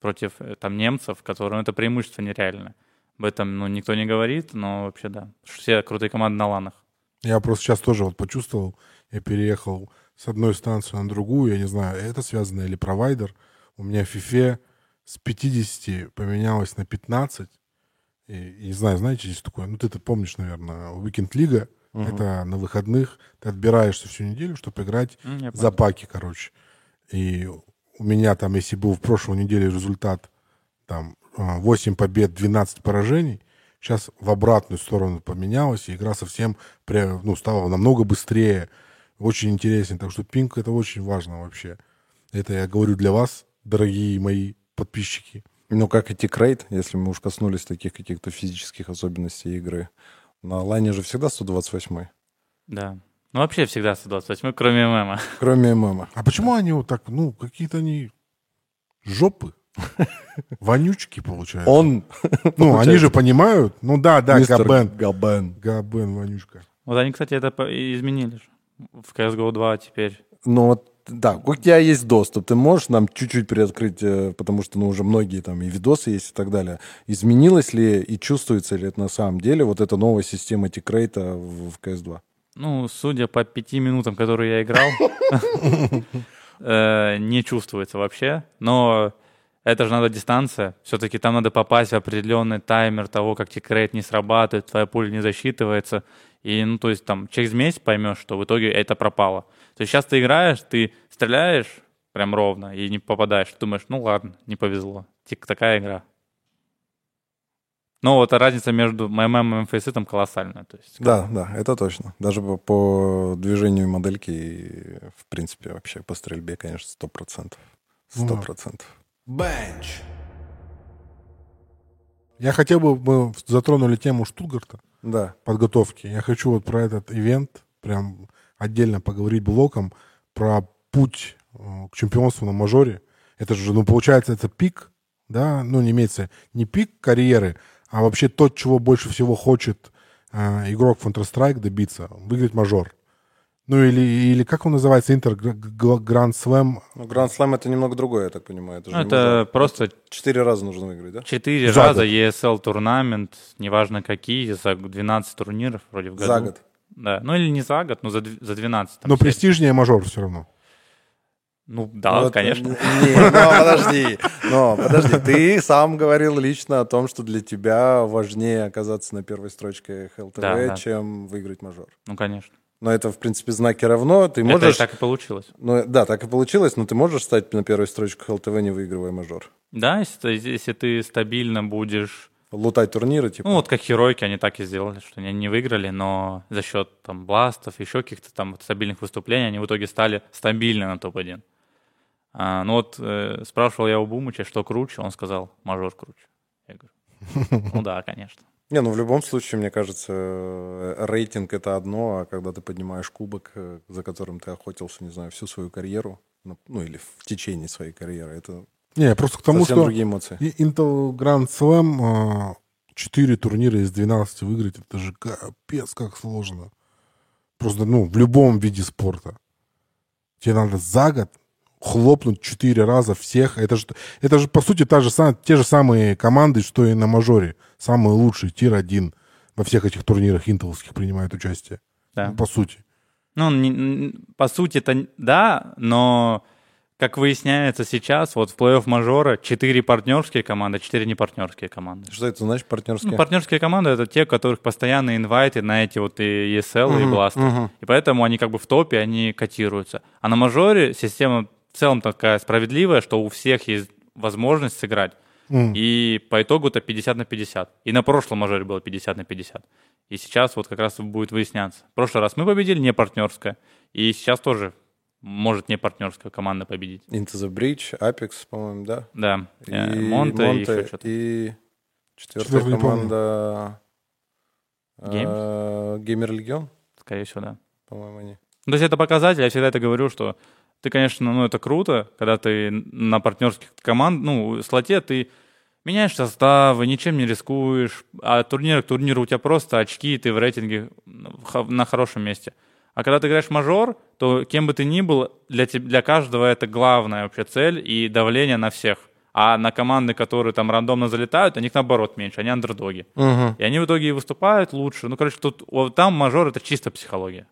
Против э, там немцев, которым это преимущество нереальное. Об этом ну, никто не говорит, но вообще да. Все крутые команды на ланах. Я просто сейчас тоже вот почувствовал, я переехал с одной станции на другую, я не знаю, это связано или провайдер. У меня в FIFA с 50 поменялось на 15. И, и не знаю, знаете, есть такое, ну ты это помнишь, наверное, Weekend Лига. Это на выходных ты отбираешься всю неделю, чтобы играть я за понял. паки, короче. И у меня там, если был в прошлой неделе результат там а, 8 побед, 12 поражений, сейчас в обратную сторону поменялось, и игра совсем ну, стала намного быстрее, очень интереснее. Так что пинг это очень важно вообще. Это я говорю для вас, дорогие мои подписчики. Ну, как и тикрейт, если мы уж коснулись таких каких-то физических особенностей игры. На лайне же всегда 128 Да. Ну, вообще всегда 128, кроме ММА. кроме ММА. А почему они вот так, ну, какие-то они жопы? Вонючки, получается. Он, Ну, они же понимают. Ну да, да, мистер Габен. Габен. Габен, вонючка. Вот они, кстати, это изменили же. В CSGO 2 теперь. Ну вот, да, у тебя есть доступ, ты можешь нам чуть-чуть приоткрыть, э, потому что, ну, уже многие там и видосы есть и так далее. Изменилось ли и чувствуется ли это на самом деле вот эта новая система тикрейта в, в CS2? Ну, судя по пяти минутам, которые я играл, э, не чувствуется вообще. Но это же надо дистанция. Все-таки там надо попасть в определенный таймер того, как тикрейт не срабатывает, твоя пуля не засчитывается. И, ну, то есть там через месяц поймешь, что в итоге это пропало. То есть сейчас ты играешь, ты стреляешь прям ровно и не попадаешь. Думаешь, ну ладно, не повезло. Тик, такая игра. Но вот разница между МММ и МФС там колоссальная. То есть, Да, да, это точно. Даже по, по движению модельки, в принципе, вообще по стрельбе, конечно, сто процентов. Сто Ну, процентов. Bench. Я хотел бы, мы затронули тему Штутгарта, Да. подготовки. Я хочу вот про этот ивент прям отдельно поговорить блоком про путь э, к чемпионству на мажоре. Это же, ну, получается, это пик, да, ну, не имеется не пик карьеры, а вообще то, чего больше всего хочет э, игрок Counter-Strike добиться, выиграть мажор. Ну, или, или как он называется, Интер Гранд Слэм. Ну, Гранд Слэм это немного другое, я так понимаю. Это, Ну, это просто Четыре раза нужно выиграть, да? четыре За раза год. ESL турнамент, неважно какие, за 12 турниров вроде в году. За год. Да, ну или не за год, но за, за 12. там Но все. престижнее мажор все равно. Ну да, Вот, конечно. Не, ну подожди. Но подожди, ты сам говорил лично о том, что для тебя важнее оказаться на первой строчке ХЛТВ, Да, да. чем выиграть мажор. Ну, конечно. Но это, в принципе, знаки равно. Ты Это можешь... так и получилось. Ну, да, так и получилось, но ты можешь стать на первой строчке ХЛТВ, не выигрывая мажор. Да, если, ты- если ты стабильно будешь... Лутать турниры, типа. Ну, вот как Херойки, они так и сделали, что они не выиграли, но за счет там бластов, еще каких-то там стабильных выступлений, они в итоге стали стабильно на топ-1. А, ну вот э, спрашивал я у Бумыча, что круче, он сказал, мажор круче. Я говорю, ну да, конечно. Не, ну в любом случае, мне кажется, э, рейтинг это одно, а когда ты поднимаешь кубок, э, за которым ты охотился, не знаю, всю свою карьеру, ну, ну, или в течение своей карьеры, это Не, просто к тому, Совсем что другие эмоции. Intel Grand Slam а, 4 турнира из 12 выиграть, это же капец как сложно. Просто, ну, в любом виде спорта. Тебе надо за год хлопнуть 4 раза всех. Это же, это же по сути, та же, те же самые команды, что и на мажоре. Самые лучшие, тир-1 во всех этих турнирах интеловских принимают участие. Да. Ну, по сути. Ну, не- по сути, это да, но как выясняется сейчас, вот в плей-офф мажора 4 партнерские команды, 4 непартнерские команды. Что это значит партнерские? Ну, партнерские команды это те, которых постоянно инвайты на эти вот и ESL, и Мгм, Blast. мгм. И поэтому они как бы в топе, они котируются. А на мажоре система в целом такая справедливая, что у всех есть возможность сыграть. И по итогу это 50 на 50. И на прошлом мажоре было 50 на 50. И сейчас вот как раз будет выясняться. В прошлый раз мы победили, не партнерская. И сейчас тоже может не партнерская команда победить. Into the Bridge, Apex, по-моему, да? Да. И Э, Монте и Монте, еще что-то. и четвертая помню. команда Геймс? э, Геймер Легион, Скорее всего, да. по-моему, они. Ну, То есть это показатель, я всегда это говорю, что ты, конечно, ну это круто, когда ты на партнерских команд, ну, слоте ты меняешь составы, ничем не рискуешь, а турнир к турниру у тебя просто очки, ты в рейтинге на хорошем месте. А когда ты играешь мажор, то кем бы ты ни был, для, теб- для каждого это главная вообще цель и давление на всех. А на команды, которые там рандомно залетают, у них наоборот меньше, они андердоги. И они в итоге и выступают лучше. Ну, короче, тут вот там мажор это чисто психология.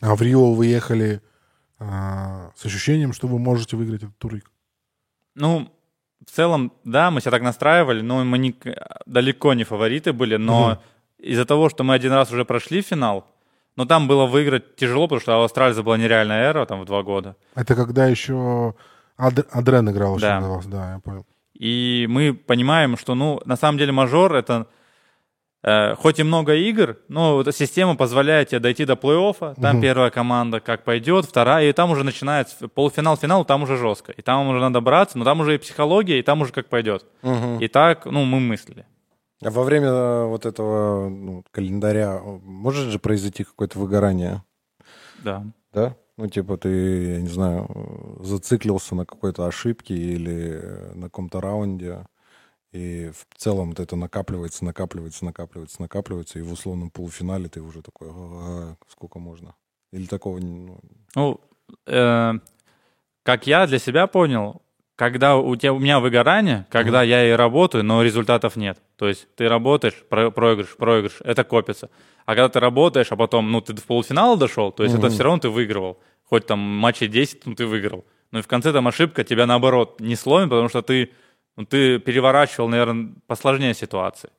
А в Рио вы ехали а, с ощущением, что вы можете выиграть этот турик. Ну, в целом, да, мы себя так настраивали, но мы не, далеко не фавориты были, но Мгм. из-за того, что мы один раз уже прошли финал, но там было выиграть тяжело, потому что у Австралии была нереальная эра там в два года. Это когда еще Ад- Адрен играл еще Да. вас, да, я понял. И мы понимаем, что, ну, на самом деле мажор это хоть и много игр, но эта система позволяет тебе дойти до плей-оффа. Там Мгм. первая команда как пойдет, вторая, и там уже начинается полуфинал, финал, там уже жестко. И там уже надо браться, но там уже и психология, и там уже как пойдет. И так, ну, мы мыслили. А во время э, вот этого ну, календаря э, может же произойти какое-то выгорание, Да. да? Ну, типа ты, я не знаю, э, зациклился на какой-то ошибке или э, на каком-то раунде, и в целом это накапливается, накапливается, накапливается, накапливается, и в условном полуфинале ты уже такой, «Ага, сколько можно? Или такого, ну, Ну, э, как я для себя понял, когда у тебя у меня выгорание, когда я и работаю, но результатов нет. То есть ты работаешь, про- проигрыш, проигрыш, это копится. А когда ты работаешь, а потом, ну, ты в полуфинала дошел, то есть это Мгм. все равно ты выигрывал. Хоть там матчей 10, ну, ты выиграл. Но и в конце там ошибка тебя, наоборот, не сломит, потому что ты, ну, ты переворачивал, наверное, посложнее ситуации.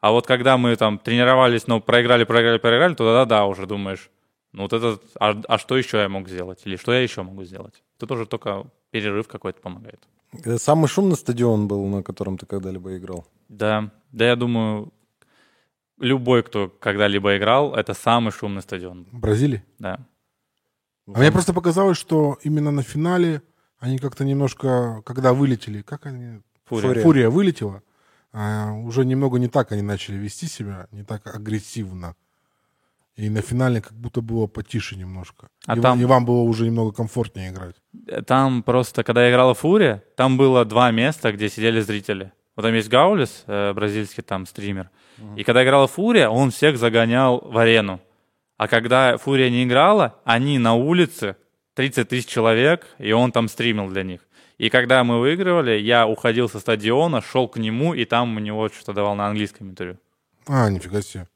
А вот когда мы там тренировались, но проиграли, проиграли, проиграли, то тогда да, уже думаешь, ну вот это, а, а что еще я мог сделать? Или что я еще могу сделать? Тут уже только перерыв какой-то помогает. э, самый шумный стадион был, на котором ты когда-либо играл? Да, да, я думаю, любой, кто когда-либо играл, это самый шумный стадион. Бразилии? Да. А мне просто показалось, что именно на финале они как-то немножко, когда вылетели, как они... Фурия. Фурия, вылетела, а, уже немного не так они начали вести себя, не так агрессивно. И на финале как будто было потише немножко. А и, там- и вам было уже немного комфортнее играть. Там просто, когда я играла Фурия, там было два места, где сидели зрители. Вот там есть Гаулис, э, бразильский там стример. И когда играла Фурия, он всех загонял в арену. А когда Фурия не играла, они на улице, 30 тысяч человек, и он там стримил для них. И когда мы выигрывали, я уходил со стадиона, шел к нему, и там у него что-то давал на английском интервью. А, нифига себе.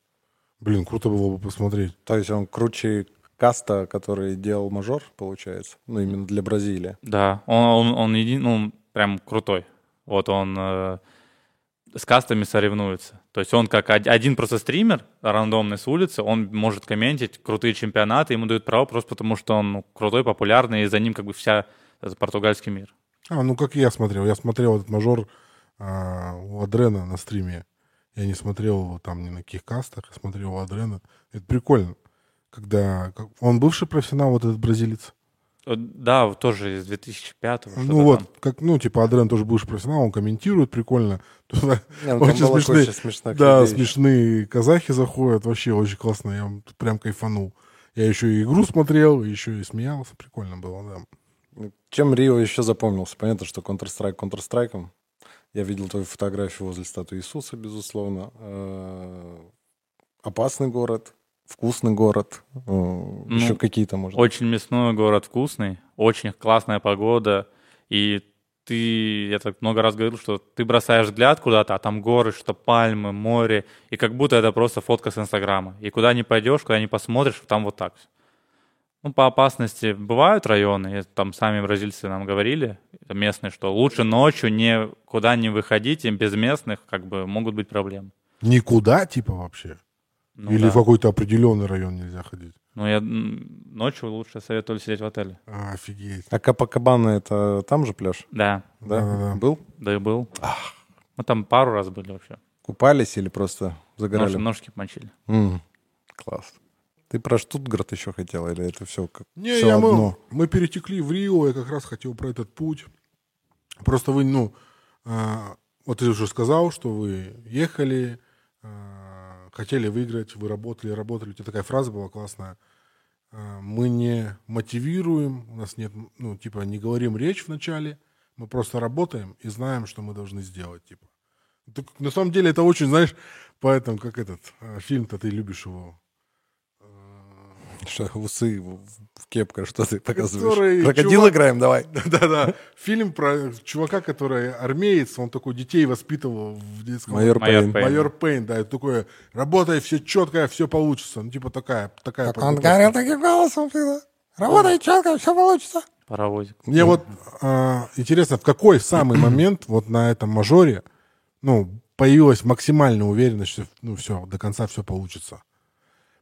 Блин, круто было бы посмотреть. То есть он круче каста, который делал мажор, получается? Ну, именно для Бразилии. Да, он, он, он еди- ну, прям крутой. Вот он э, с кастами соревнуется. То есть он как од- один просто стример, рандомный с улицы, он может комментить крутые чемпионаты, ему дают право просто потому, что он ну, крутой, популярный, и за ним как бы вся этот португальский мир. А, ну как я смотрел. Я смотрел этот мажор а, у Адрена на стриме. Я не смотрел его там ни на каких кастах, я смотрел у Адрена. Это прикольно. Когда... как- Он бывший профессионал, вот этот бразилец. Э, Да, тоже из 2005 -го, Ну вот, там. как, ну, типа, Адрен тоже бывший профессионал, он комментирует прикольно. Туда Не, ну, Очень смешные- смешных Да, людей. смешные казахи заходят, вообще очень классно, я прям кайфанул. Я еще и игру смотрел, еще и смеялся, прикольно было, да. Чем Рио еще запомнился? Понятно, что Counter-Strike Counter-Strike. Я видел твою фотографию возле статуи Иисуса, безусловно. Э, опасный город, вкусный город. Ну, еще какие-то, может Очень мясной город, вкусный. Очень классная погода. И ты, я так много раз говорил, что ты бросаешь взгляд куда-то, а там горы, что пальмы, море, и как будто это просто фотка с Инстаграма. И куда не пойдешь, куда не посмотришь, там вот так все. Ну, по опасности бывают районы, там сами бразильцы нам говорили, местные, что лучше ночью никуда не выходить, им без местных как бы могут быть проблемы. Никуда, типа, вообще? Ну, Или да. в какой-то определенный район нельзя ходить? Ну, я ночью лучше советую сидеть в отеле. А, офигеть. А Капакабана это там же пляж? Да. Да? да, да. Был? Да и был. Ах. Мы там пару раз были вообще. Купались или просто загорали? Нож, ножки мочили. М-м, класс. Ты про Штутгарт еще хотел, или это все как Не, все я, одно? Мы, мы перетекли в Рио, я как раз хотел про этот путь. Просто вы, ну, а, вот ты уже сказал, что вы ехали, а, хотели выиграть, вы работали, работали. У тебя такая фраза была классная. А, мы не мотивируем, у нас нет, ну, типа, не говорим речь в начале, мы просто работаем и знаем, что мы должны сделать, типа. На самом деле это очень, знаешь, поэтому, как этот фильм-то ты любишь его, что, усы в кепках, что ты показываешь? Который Крокодил чувак... играем, давай. Да-да. Фильм про чувака, который армеец, он такой детей воспитывал в детском... Майор Пейн. Майор Пейн, да. Это такое, работай, все четко, все получится. Ну, типа такая... такая так он говорил таким голосом всегда. Работай четко, все получится. Паровозик. Мне вот а, интересно, в какой самый момент вот на этом мажоре, ну, появилась максимальная уверенность, что, ну, все, до конца все получится?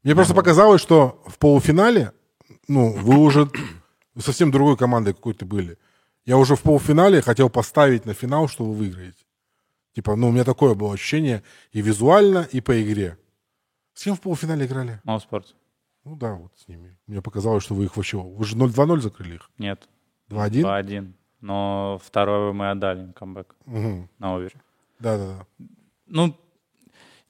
Мне просто показалось, что в полуфинале, ну, вы уже совсем другой командой какой-то были. Я уже в полуфинале хотел поставить на финал, что вы выиграете. Типа, ну, у меня такое было ощущение и визуально, и по игре. С кем в полуфинале играли? Малспорт. Ну да, вот с ними. Мне показалось, что вы их вообще... Вы же 0-2-0 закрыли их? Нет. 2-1? 2-1. Но второй мы отдали камбэк угу. на овере. Да-да-да. Ну,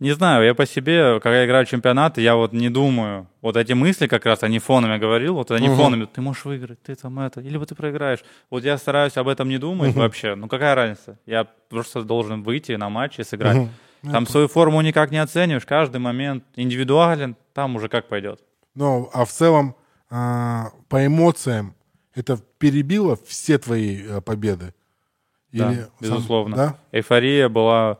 не знаю, я по себе, когда я играю в чемпионаты, я вот не думаю. Вот эти мысли как раз, они фонами говорил, вот они угу. фонами. Ты можешь выиграть, ты там это, или ты проиграешь. Вот я стараюсь об этом не думать угу. вообще. Ну какая разница? Я просто должен выйти на матч и сыграть. Угу. Там это... свою форму никак не оцениваешь, каждый момент индивидуален, там уже как пойдет. Ну, а в целом, а, по эмоциям, это перебило все твои а, победы? Или да, сам... безусловно. Да? Эйфория была...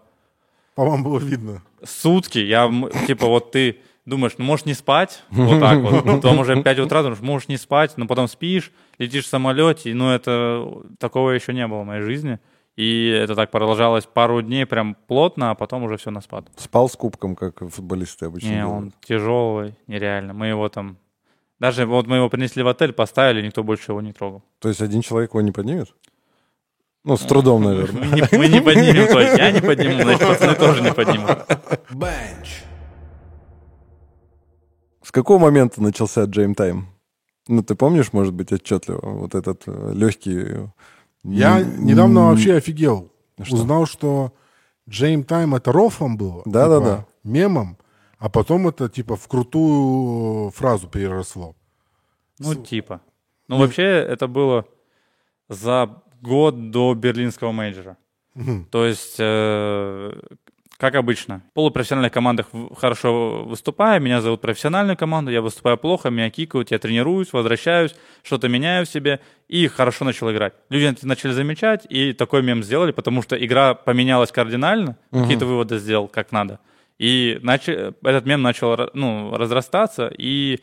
По вам было видно сутки, я, типа, вот ты думаешь, ну, можешь не спать, вот так вот, потом уже 5 утра думаешь, можешь не спать, но потом спишь, летишь в самолете, ну, это, такого еще не было в моей жизни. И это так продолжалось пару дней прям плотно, а потом уже все на спад. Спал с кубком, как футболисты обычно Не, делают. он тяжелый, нереально. Мы его там... Даже вот мы его принесли в отель, поставили, никто больше его не трогал. То есть один человек его не поднимет? Ну, с трудом, наверное. Мы не, мы не поднимем, то я не подниму, значит, пацаны тоже не поднимут. Бенч. С какого момента начался Джейм Тайм? Ну, ты помнишь, может быть, отчетливо, вот этот э, легкий... Я недавно вообще офигел. Что? Узнал, что Джейм Тайм это рофлом было. Да, типа. Мемом, а потом это типа в крутую фразу переросло. Ну, типа. Ну, И... вообще, это было за год до берлинского менеджера. Угу. То есть, э, как обычно, в полупрофессиональных командах хорошо выступаю, меня зовут профессиональную команду, я выступаю плохо, меня кикают, я тренируюсь, возвращаюсь, что-то меняю в себе и хорошо начал играть. Люди начали замечать и такой мем сделали, потому что игра поменялась кардинально, угу. какие-то выводы сделал как надо. И начал, этот мем начал ну, разрастаться, и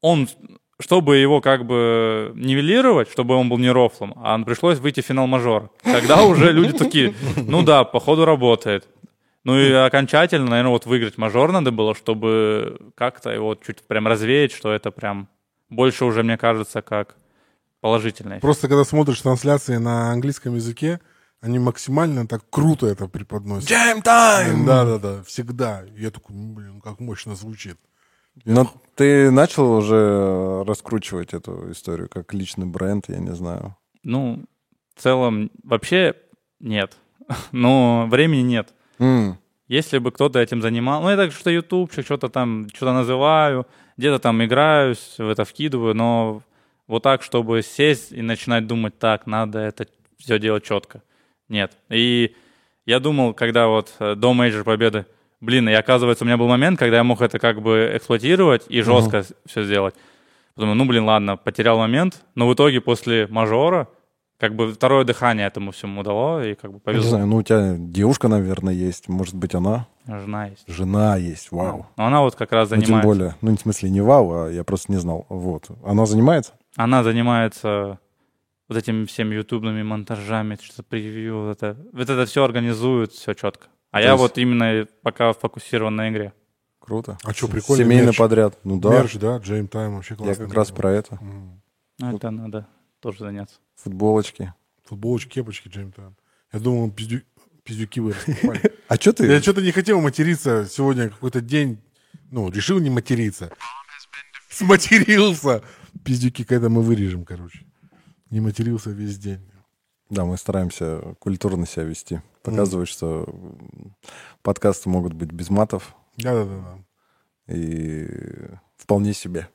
он чтобы его как бы нивелировать, чтобы он был не рофлом, а пришлось выйти в финал мажор. Тогда уже люди такие, ну да, походу работает. Ну и окончательно, наверное, вот выиграть мажор надо было, чтобы как-то его чуть прям развеять, что это прям больше уже, мне кажется, как положительное. Просто когда смотришь трансляции на английском языке, они максимально так круто это преподносят. Jam time! Да-да-да, всегда. Я такой, блин, как мощно звучит. Но ты начал уже раскручивать эту историю как личный бренд, я не знаю. Ну, в целом, вообще нет. Но времени нет. Mm. Если бы кто-то этим занимал, ну, я так что ютубчик, что-то там, что-то называю, где-то там играюсь, в это вкидываю, но вот так, чтобы сесть и начинать думать, так, надо это все делать четко. Нет. И я думал, когда вот э, до мейджор победы, блин, и оказывается, у меня был момент, когда я мог это как бы эксплуатировать и жестко uh-huh. все сделать. Подумал, ну, блин, ладно, потерял момент, но в итоге после мажора как бы второе дыхание этому всему дало, и как бы повезло. Не знаю, ну у тебя девушка, наверное, есть, может быть, она? Жена есть. Жена есть, вау. Но она вот как раз занимается. Ну, тем более, ну, в смысле, не вау, а я просто не знал. Вот. Она занимается? Она занимается вот этими всеми ютубными монтажами, что-то превью, вот это, вот это все организует, все четко. А То я есть... вот именно пока фокусирован на игре. Круто. А что, прикольно? Семейный мерч. подряд. Ну да. Мерч, да, Джейм Тайм вообще классно. Я как раз про это. Mm. Ну, это надо тоже заняться. Футболочки. Футболочки, кепочки, Джейм Тайм. Я думал, пиздю... пиздюки вы А что ты? Я что-то не хотел материться сегодня какой-то день. Ну, решил не материться. Сматерился. Пиздюки, когда мы вырежем, короче. Не матерился весь день. Да, мы стараемся культурно себя вести. Показывать, mm. что подкасты могут быть без матов. Да-да-да. И вполне себе.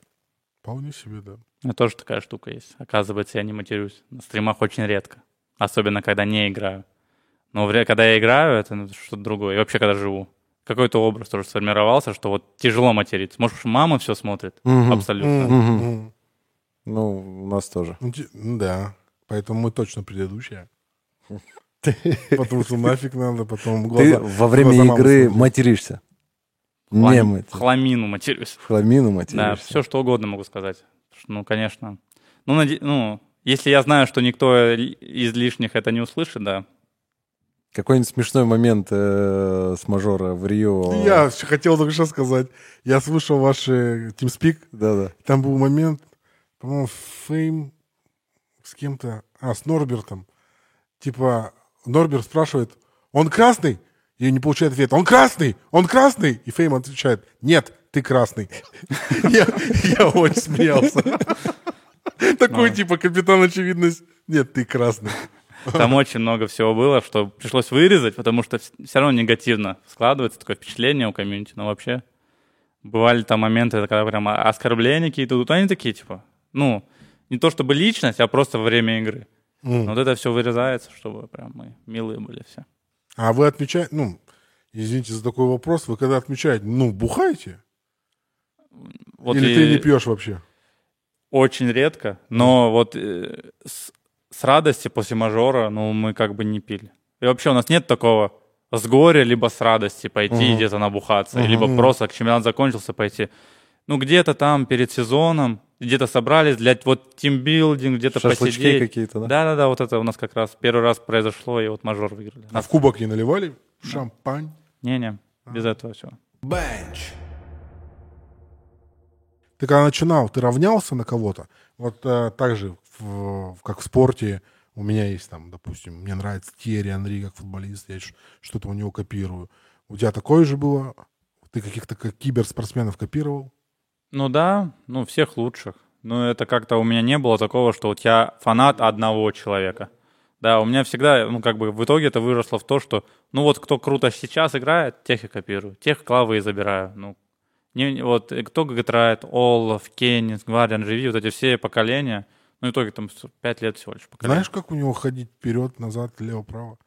Вполне себе, да. У меня тоже такая штука есть. Оказывается, я не матерюсь. На стримах очень редко. Особенно, когда не играю. Но когда я играю, это что-то другое. И вообще, когда живу. Какой-то образ тоже сформировался, что вот тяжело материться. Может, мама все смотрит? Угу. Абсолютно. Угу. Ну, у нас тоже. Ну, ну, да. Поэтому мы точно предыдущие. Потому что нафиг надо, потом глаза... Ты во время игры материшься? Не мать. В хламину матерюсь. В хламину материшься? Да, все что угодно могу сказать. Ну, конечно. Ну, наде... ну, если я знаю, что никто из лишних это не услышит, да. Какой-нибудь смешной момент э, с мажора в Рио. Я хотел только что сказать. Я слушал ваши TeamSpeak. Да-да. Там был момент, по-моему, Фейм с кем-то, а, с Норбертом. Типа, Норберт спрашивает, он красный? И не получает ответ, он красный, он красный. И Фейм отвечает, нет, ты красный. Я очень смеялся. Такой типа капитан очевидность. Нет, ты красный. Там очень много всего было, что пришлось вырезать, потому что все равно негативно складывается такое впечатление у комьюнити. Но вообще бывали там моменты, когда прям оскорбления какие-то. Тут они такие, типа, ну, не то чтобы личность, а просто во время игры. Mm. Вот это все вырезается, чтобы прям мы милые были все. А вы отмечаете, ну, извините за такой вопрос, вы когда отмечаете, ну, бухаете? Вот Или ты не пьешь вообще? Очень редко, но вот э, с, с радости после мажора, ну, мы как бы не пили. И вообще у нас нет такого с горя, либо с радости пойти uh-huh. где-то набухаться, uh-huh. либо просто, к чемпионат закончился, пойти. Ну, где-то там перед сезоном, где-то собрались для вот тимбилдинг, где-то Шашлычки посидеть. какие-то, да? Да-да-да, вот это у нас как раз первый раз произошло, и вот мажор выиграли. А в кубок не наливали? Шампань? Не-не, без а. этого всего. Бенч. Ты когда начинал, ты равнялся на кого-то? Вот э, так же, в, как в спорте, у меня есть там, допустим, мне нравится Терри Анри как футболист, я что-то у него копирую. У тебя такое же было? Ты каких-то как киберспортсменов копировал? Ну да, ну всех лучших. Но это как-то у меня не было такого, что у тебя фанат одного человека. Да, у меня всегда, ну как бы в итоге это выросло в то, что, ну вот кто круто сейчас играет, тех и копирую, тех клавы и забираю. Ну, не, вот кто играет, Олаф, Кеннис, Гвардиан, Живи, вот эти все поколения, ну, в итоге там 5 лет всего лишь поколение. Знаешь, как у него ходить вперед, назад, лево, право?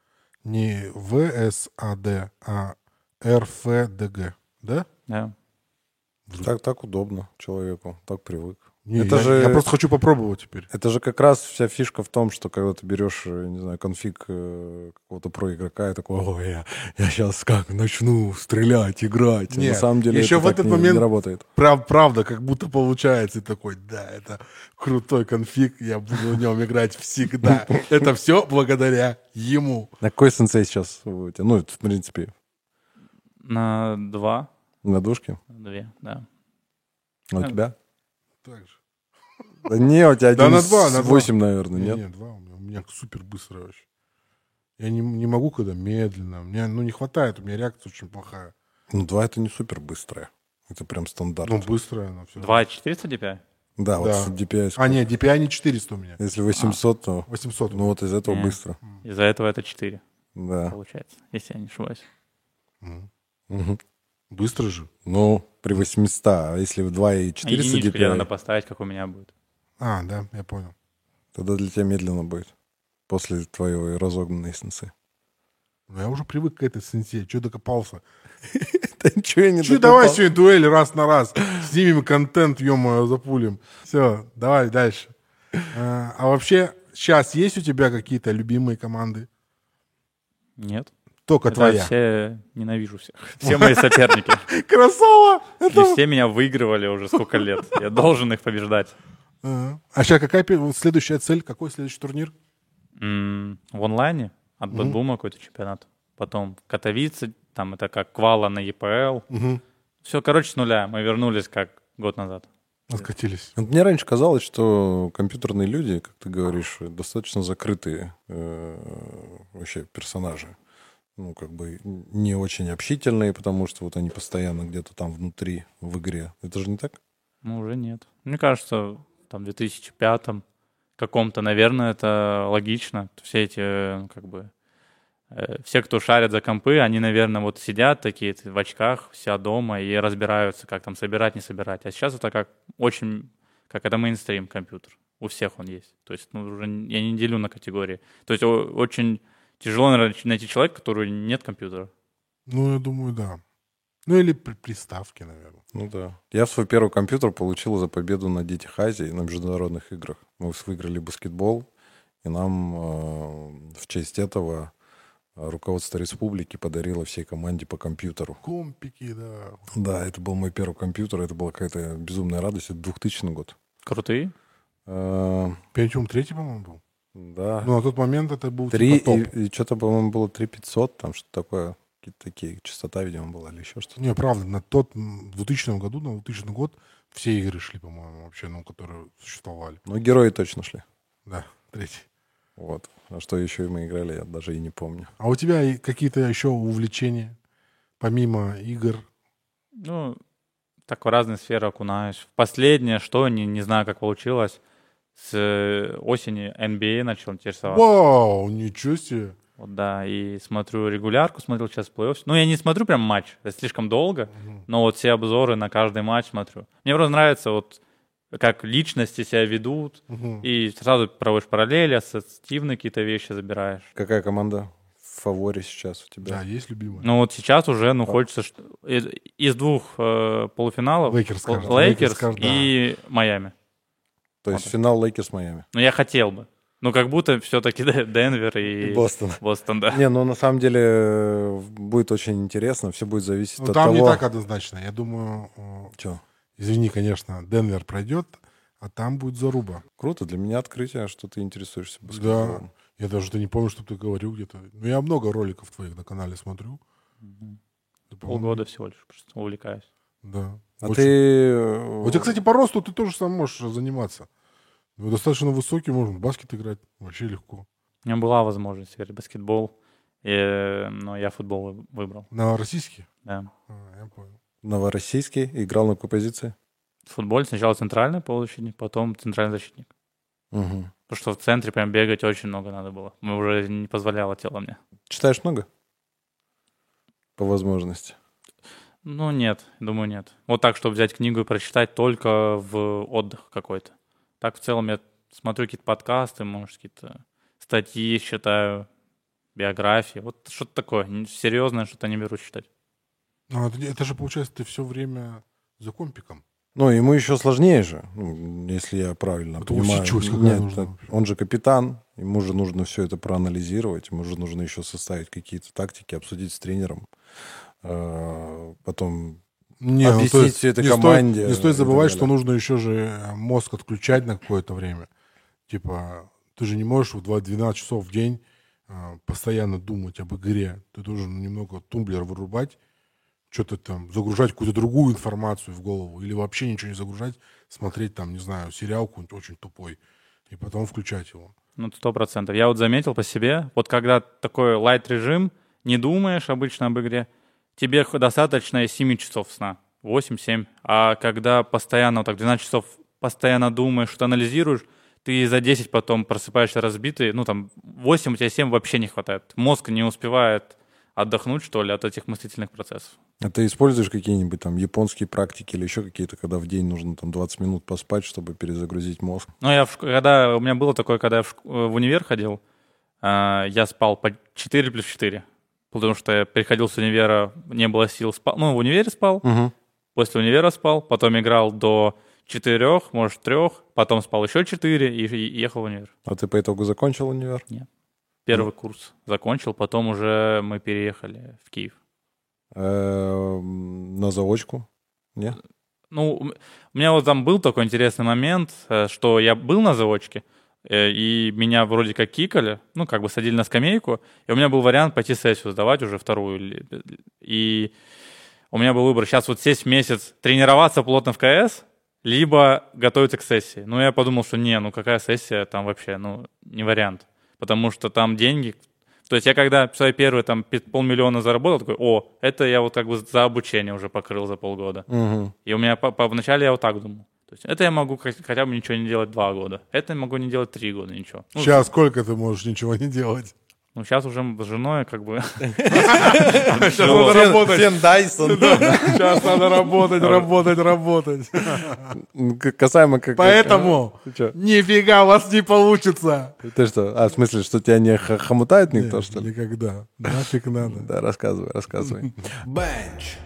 Не ВСАД, а РФДГ, да? Да. Так, так удобно человеку, так привык. Не, это я, же, я просто хочу попробовать теперь. Это же как раз вся фишка в том, что когда ты берешь, э, не знаю, конфиг э, какого-то про игрока и такой, ой, я, я сейчас как начну стрелять, играть. Нет, на самом деле еще это в этот не, момент не работает. Прав, правда, как будто получается. И такой, да, это крутой конфиг, я буду в нем играть всегда. Это все благодаря ему. На какой сенсей сейчас у тебя? Ну, в принципе. На два. На душке? Две, да. А у тебя? Так же. Да не, у тебя один да, на два, на 8, наверное, нет? Нет, два. У меня, у меня супер быстро вообще. Я не, не могу, когда медленно. Мне ну, не хватает, у меня реакция очень плохая. Ну, два это не супер быстрая. Это прям стандарт. Ну, быстрая она все. 2 400 DPI? Да, да. вот DPI. А, нет, DPI не 400 у меня. Если 800, а, то... 800. Ну, вот из этого не. быстро. Из-за этого это 4. Да. Получается, если я не ошибаюсь. Угу. Быстро же. Ну, при 800, а если в 2 и 400 Единичку DPI... надо поставить, как у меня будет. А, да, я понял. Тогда для тебя медленно будет. После твоей разогнанной сенсы. Ну, я уже привык к этой сенсе. Че докопался? Да ничего я не Че давай сегодня дуэль раз на раз. Снимем контент, ё запулим. Все, давай дальше. А, а вообще, сейчас есть у тебя какие-то любимые команды? Нет. Только Это твоя. все ненавижу всех. Все мои соперники. Красава! И все меня выигрывали уже сколько лет. Я должен их побеждать. А сейчас какая следующая цель? Какой следующий турнир? В онлайне от BetBoom а какой-то чемпионат. Потом Катовицы, там это как Квала на EPL. Все, короче, с нуля. Мы вернулись как год назад. Откатились. Вот Мне раньше казалось, что компьютерные люди, как ты говоришь, достаточно закрытые э, вообще персонажи. Ну, как бы не очень общительные, потому что вот они постоянно где-то там внутри в игре. Это же не так? Ну, уже нет. Мне кажется, там, в 2005 каком-то, наверное, это логично. Все эти, как бы, э, все, кто шарят за компы, они, наверное, вот сидят такие в очках, вся дома и разбираются, как там собирать, не собирать. А сейчас это как очень, как это мейнстрим компьютер. У всех он есть. То есть, ну, уже я не делю на категории. То есть, очень тяжело наверное, найти человека, у которого нет компьютера. Ну, я думаю, да. Ну, или при- приставки, наверное. Ну да. Я свой первый компьютер получил за победу на Детях Азии на международных играх. Мы выиграли баскетбол, и нам э, в честь этого э, руководство республики подарило всей команде по компьютеру. Компики, да. Да, это был мой первый компьютер, это была какая-то безумная радость. Это 2000 год. Крутые. Э, Pentium 3, по-моему, был. Да. Ну, на тот момент это был Три, типа топ. и, и что-то, по-моему, было 3500, там что-то такое. Какие-то такие, частота, видимо, была или еще что-то. Не, правда, на тот в 2000 году, на 2000 год все игры шли, по-моему, вообще, ну, которые существовали. Но герои точно шли. Да, третий. Вот. А что еще мы играли, я даже и не помню. А у тебя какие-то еще увлечения, помимо игр? Ну, так в разные сферы окунаюсь. В последнее, что, не, не знаю, как получилось, с э, осени NBA начал интересоваться. Вау, ничего себе. Вот, да, и смотрю регулярку, смотрел сейчас плей-офф. Ну, я не смотрю прям матч, это слишком долго, но вот все обзоры на каждый матч смотрю. Мне просто нравится вот как личности себя ведут, Мгм. и сразу проводишь параллели, ассоциативные какие-то вещи забираешь. Какая команда в фаворе сейчас у тебя? Да, есть любимые. Ну вот сейчас уже, ну хочется, что- из, из двух э, полуфиналов Лейкерс, скажет. Лейкерс скажет, да. и Майами. То есть финал Лейкерс Майами. Ну я хотел бы. Ну как будто все-таки Денвер и Бостон. Бостон, да. Не, ну на самом деле э, будет очень интересно. Все будет зависеть Ну, от там того... не так однозначно. Я думаю, э, Чё? извини, конечно, Денвер пройдет, а там будет заруба. Круто, для меня открытие, что ты интересуешься Да. баскетболом. Я даже не помню, что ты говорил где-то. Ну, я много роликов твоих на канале смотрю. Ты, Полгода всего лишь просто увлекаюсь. Да. А Очень. ты... э, У тебя, кстати, по росту ты тоже сам можешь заниматься. Ну, достаточно высокий, можно в баскет играть. Вообще легко. У меня была возможность играть в баскетбол, и, но я футбол вы- выбрал. На российский? Да. А, я понял. Новороссийский играл на какой позиции? В футболе сначала центральный полузащитник, потом центральный защитник. Мгм. Потому что в центре прям бегать очень много надо было. Мы уже не позволяло тело мне. Читаешь много? По возможности. Ну, нет, думаю, нет. Вот так, чтобы взять книгу и прочитать только в отдых какой-то. Так, в целом, я смотрю какие-то подкасты, может, какие-то статьи читаю, биографии. Вот что-то такое. Серьезное что-то не беру читать. Ну, это, же, получается, ты все время за компиком. Ну, ему еще сложнее же, ну, если я правильно Это понимаю. какая Нет, вообще. он же капитан, ему же нужно все это проанализировать, ему же нужно еще составить какие-то тактики, обсудить с тренером, э, потом Не, ну, Объяснить то есть этой не команде Стоит, не стоит забывать, что нужно еще же э, мозг отключать на какое-то время. Типа, ты же не можешь в 2 12 часов в день э, постоянно думать об игре. Ты должен немного тумблер вырубать, что-то там, загружать какую-то другую информацию в голову. Или вообще ничего не загружать, смотреть там, не знаю, сериал какой-нибудь очень тупой. И потом включать его. Ну, сто процентов. Я вот заметил по себе, вот когда такой лайт-режим, не думаешь обычно об игре, тебе достаточно и 7 часов сна, 8-7. А когда постоянно, вот так 12 часов постоянно думаешь, что анализируешь, ты за 10 потом просыпаешься разбитый, ну там 8, у тебя 7 вообще не хватает. Мозг не успевает отдохнуть, что ли, от этих мыслительных процессов. А ты используешь какие-нибудь там японские практики или еще какие-то, когда в день нужно там 20 минут поспать, чтобы перезагрузить мозг? Ну, я в, когда у меня было такое, когда я в, шк- в универ ходил, а, я спал по 4 плюс 4. Потому что я приходил с универа, не было сил спал. Ну, в универе спал, Угу. после универа спал, потом играл до 4, может, 3, потом спал еще 4 и, и ехал в универ. А ты по итогу закончил универ? Первый курс закончил, потом уже мы переехали в Киев. Эм, На заочку? Не? Ну, у меня вот там был такой интересный момент, э, что я был на заочке, и меня вроде как кикали, ну, как бы садили на скамейку, и у меня был вариант пойти сессию сдавать уже вторую. или- И у меня был выбор сейчас вот сесть месяц, тренироваться плотно в КС, либо готовиться к сессии. Ну, я подумал, что не, ну какая сессия, там вообще, ну, не вариант. Потому что там деньги... То есть я когда свои первые там полмиллиона заработал, такой, о, это я вот как бы за обучение уже покрыл за полгода. Угу. И у меня по, по- вначале я вот так думал. То есть это я могу хотя бы ничего не делать два года. Это я могу не делать три года, ничего. Ну, Сейчас сколько ты можешь ничего не делать? Ну, сейчас уже с женой как бы... Сейчас надо работать. Фен Дайсон. Сейчас надо работать, работать, работать. К- Касаемо как... Поэтому чё? нифига у вас не получится. Ты что? А, в смысле, что тебя не хомутает никто, что ли? Никогда. Нафиг надо. Да, рассказывай, рассказывай. Bench.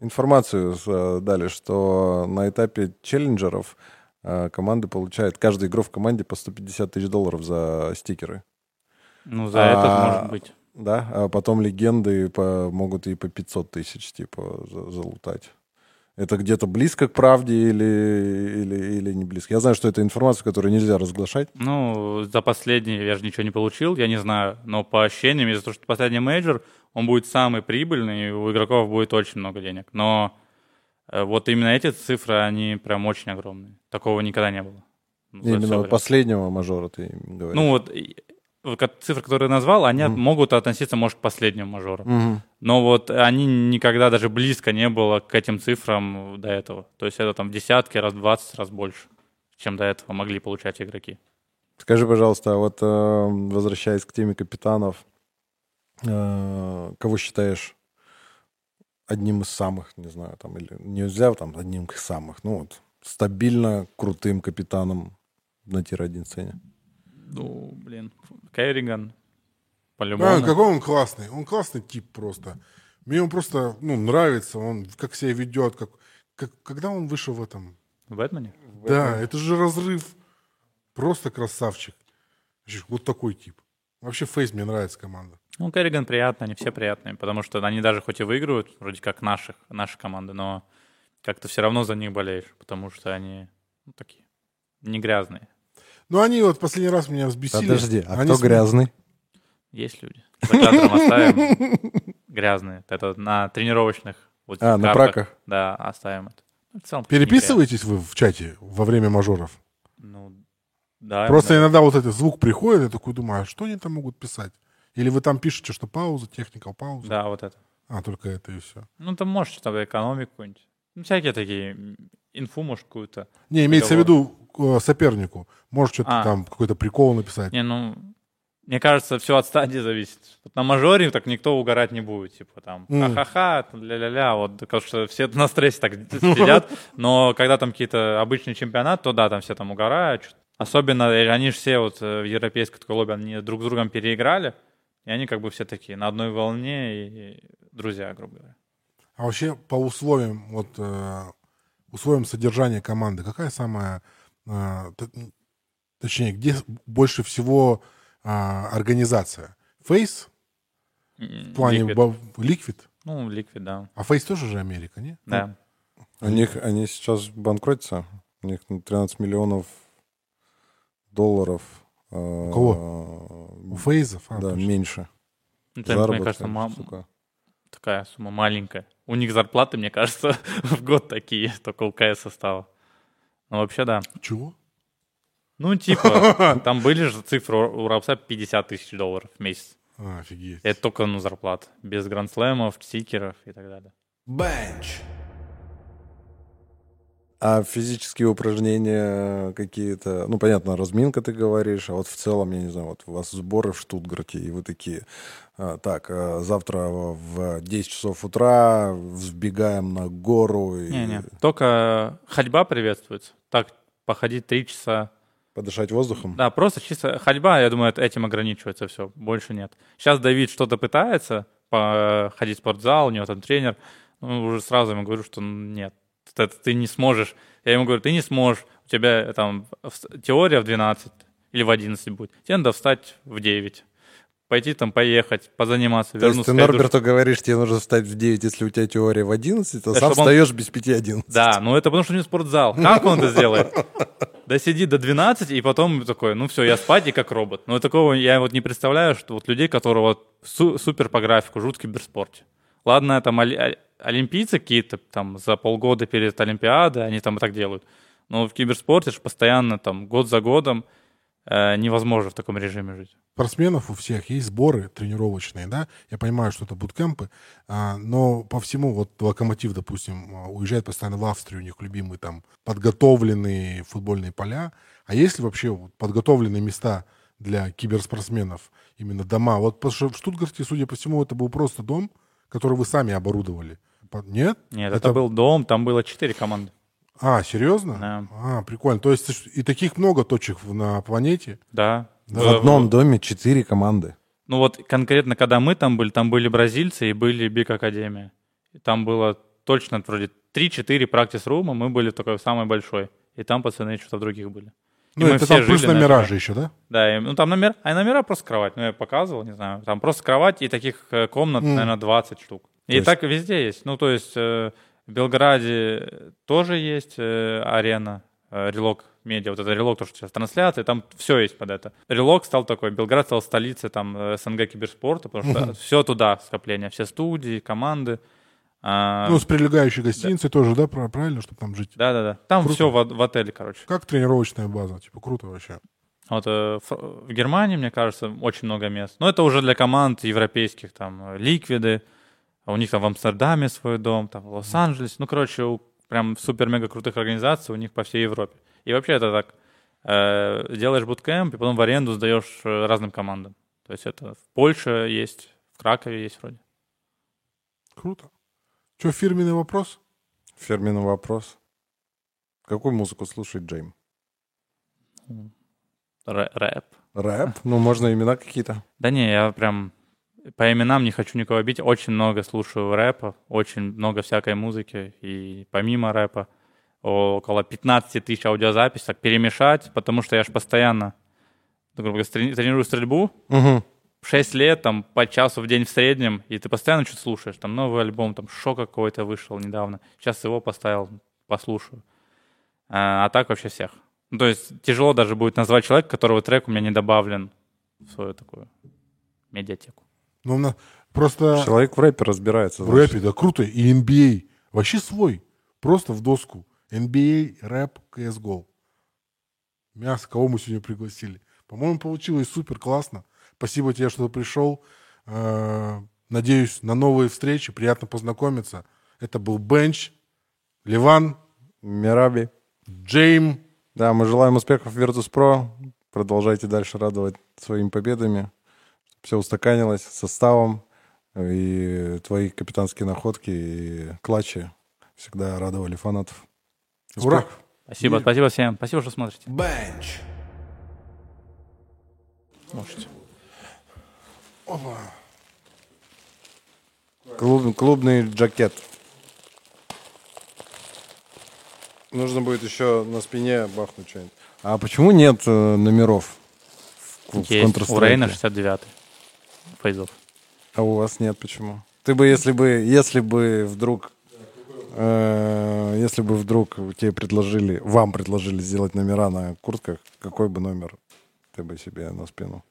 Информацию э, дали, что на этапе челленджеров э, команды получают, каждая игра в команде по 150 тысяч долларов за стикеры. Ну, за А, этот может быть. Да, а потом легенды по- могут и по 500 тысяч, типа, за- залутать. Это где-то близко к правде или, или, или не близко? Я знаю, что это информация, которую нельзя разглашать. Ну, за последний я же ничего не получил, я не знаю. Но по ощущениям, из-за того, что последний мейджор, он будет самый прибыльный, и у игроков будет очень много денег. Но э, вот именно эти цифры, они прям очень огромные. Такого никогда не было. Ну, Именно последнего мажора ты говоришь. Ну вот, цифры, которые я назвал, они Мгм. могут относиться, может, к последнему мажору. Мгм. Но вот они никогда даже близко не было к этим цифрам до этого. То есть это там в десятки, раз в 20 раз больше, чем до этого могли получать игроки. Скажи, пожалуйста, а вот э, возвращаясь к теме капитанов, э, кого считаешь одним из самых, не знаю, там, или нельзя там одним из самых, ну вот, стабильно крутым капитаном на тир-1 сцене? Ну, блин, Керриган, по-любому. А, какой он классный. Он классный тип просто. Мне он просто ну, нравится, он как себя ведет. Как, как, когда он вышел в этом? В Бэтмене? Да, это же разрыв. Просто красавчик. Вот такой тип. Вообще Фейс мне нравится команда. Ну, Керриган приятно, они все приятные, потому что они даже хоть и выигрывают, вроде как наших, наши команды, но как-то все равно за них болеешь, потому что они ну, такие не грязные. Ну, они вот последний раз меня взбесили. Подожди, а Они кто см- грязный? Есть люди. За кадром оставим грязные. Это на тренировочных вот А, на праках. Да, оставим это. Ну, в целом, Переписываетесь вы в чате во время мажоров? Ну, да. Просто да. иногда вот этот звук приходит, я такой думаю, а что они там могут писать? Или вы там пишете, что пауза, техникал пауза? Да, вот это. А, только это и все. Ну, там можешь что-то экономику какую-нибудь. Ну, всякие такие, инфу, может, какую-то. Не, имеется в виду э, сопернику. Может что-то А. там, какой-то прикол написать. Не, ну, мне кажется, все от стадии зависит. Вот на мажоре так никто угорать не будет. Типа там, М. ха-ха-ха, ля-ля-ля. Вот, потому что все на стрессе так сидят. Но когда там какие-то обычный чемпионат, то да, там все там угорают. Особенно они же все вот э, в европейской такой лобби, они друг с другом переиграли. И они как бы все такие на одной волне и друзья, грубо говоря. А вообще по условиям, вот, э, условиям содержания команды, какая самая, э, точнее, где больше всего а, организация? Фейс в плане Liquid? Ну, Liquid, да. А Фейс тоже же Америка, не? Да. У них, они сейчас банкротятся. У них ну, 13 миллионов долларов. У кого? У Фейзов? А, Да, точно. меньше. Ну, это, мне Заработка, кажется, ма- сука. такая сумма маленькая. У них зарплаты, мне кажется, в год такие, только у КС стало. Ну, вообще, да. Чего? Ну, типа, там были же цифры у Рапса 50 тысяч долларов в месяц. А, офигеть. Это только, ну, зарплата. Без грандслэмов, стикеров и так далее. Bench. А физические упражнения какие-то, ну, понятно, разминка ты говоришь, а вот в целом, я не знаю, вот у вас сборы в Штутгарте, и вы такие, а, так, а завтра в 10 часов утра взбегаем на гору. И... Не-не, только ходьба приветствуется. Так, походить 3 часа. Подышать воздухом? Да, просто чисто ходьба, я думаю, этим ограничивается все, больше нет. Сейчас Давид что-то пытается, походить в спортзал, у него там тренер, ну, уже сразу ему говорю, что нет, это ты не сможешь. Я ему говорю, ты не сможешь, у тебя там теория в 12 или в 11 будет. Тебе надо встать в 9 пойти там поехать, позаниматься, То вернуться. есть ты Норберту говоришь, тебе нужно встать в 9, если у тебя теория в 11, то да, сам встаешь он... без 5-11. Да, ну это потому что у него спортзал. Как он это сделает? Да сидит до 12, и потом такой, ну все, я спать и как робот. Но такого я вот не представляю, что вот людей, которые су- супер по графику, живут в киберспорте. Ладно, там олимпийцы какие-то там за полгода перед Олимпиадой, они там и так делают. Но в киберспорте же постоянно там год за годом невозможно в таком режиме жить спортсменов у всех есть сборы тренировочные, да, я понимаю, что это буткемпы, а, но по всему, вот Локомотив, допустим, а, уезжает постоянно в Австрию, у них любимые там подготовленные футбольные поля, а есть ли вообще подготовленные места для киберспортсменов, именно дома? Вот в Штутгарте, судя по всему, это был просто дом, который вы сами оборудовали. Нет? Нет, это, это был дом, там было четыре команды. А, серьезно? Да. А, прикольно. То есть и таких много точек на планете? Да. В одном доме четыре команды. Ну вот конкретно, когда мы там были, там были бразильцы и были Биг Академия. Там было точно вроде 3-4 практис-рума, мы были такой самый большой. И там пацаны что-то в других были. И ну, это там плюс номера же еще, да? Да, и, ну там номер, а номера просто кровать. Ну, я показывал, не знаю. Там просто кровать и таких э, комнат, mm. наверное, 20 штук. И есть... так везде есть. Ну, то есть э, в Белграде тоже есть э, арена, э, релок медиа, вот это Релок, то, что сейчас трансляция, там все есть под это. Релок стал такой, Белград стал столицей там э, СНГ киберспорта, потому что все туда скопление, все студии, команды. А... Ну, с прилегающей гостиницей да. тоже, да, правильно, чтобы там жить? Да-да-да. Там круто. все в, в отеле, короче. Как тренировочная база, типа круто вообще. Вот э, в Германии, мне кажется, очень много мест. Но это уже для команд европейских, там, Ликвиды, у них там в Амстердаме свой дом, там в Лос-Анджелесе. Ну, короче, у прям супер-мега крутых организаций у них по всей Европе. И вообще это так. Э, делаешь буткемп, и потом в аренду сдаешь э, разным командам. То есть это в Польше есть, в Кракове есть вроде. Круто. Что, фирменный вопрос? Фирменный вопрос. Какую музыку слушает Джейм? Рэп. Рэп? Ну, можно имена какие-то. Да не, я прям по именам не хочу никого бить. Очень много слушаю рэпа, очень много всякой музыки. И помимо рэпа около 15 тысяч аудиозаписей, так перемешать, потому что я же постоянно, ну, грубо говоря, тренирую стрельбу, угу. 6 лет, там, по часу в день в среднем, и ты постоянно что-то слушаешь. Там новый альбом, там, шок какой-то вышел недавно. Сейчас его поставил, послушаю. А, а так вообще всех. Ну, то есть тяжело даже будет назвать человека, которого трек у меня не добавлен в свою такую медиатеку. Ну, на, просто... Человек в рэпе разбирается. В рэпе, да, круто. И NBA. Вообще свой. Просто в доску. NBA, рэп, CSGO. Мясо, кого мы сегодня пригласили. По-моему, получилось супер классно. Спасибо тебе, что ты пришел. Э, надеюсь, на новые встречи. Приятно познакомиться. Это был Бенч, Ливан, Мираби, Джейм. Да, мы желаем успехов в Virtus.pro. Продолжайте дальше радовать своими победами. Все устаканилось составом. И твои капитанские находки и клатчи всегда радовали фанатов. Ура! Спасибо, и... спасибо всем. Спасибо, что смотрите. Бенч. Можете. Опа. Клуб, клубный джакет. Нужно будет еще на спине бахнуть что-нибудь. А почему нет э, номеров в, Есть. в У Рейна 69 фейзов. А у вас нет, почему? Ты бы, если бы, если бы вдруг Э, если бы вдруг тебе предложили, вам предложили сделать номера на куртках, какой бы номер ты бы себе на спину?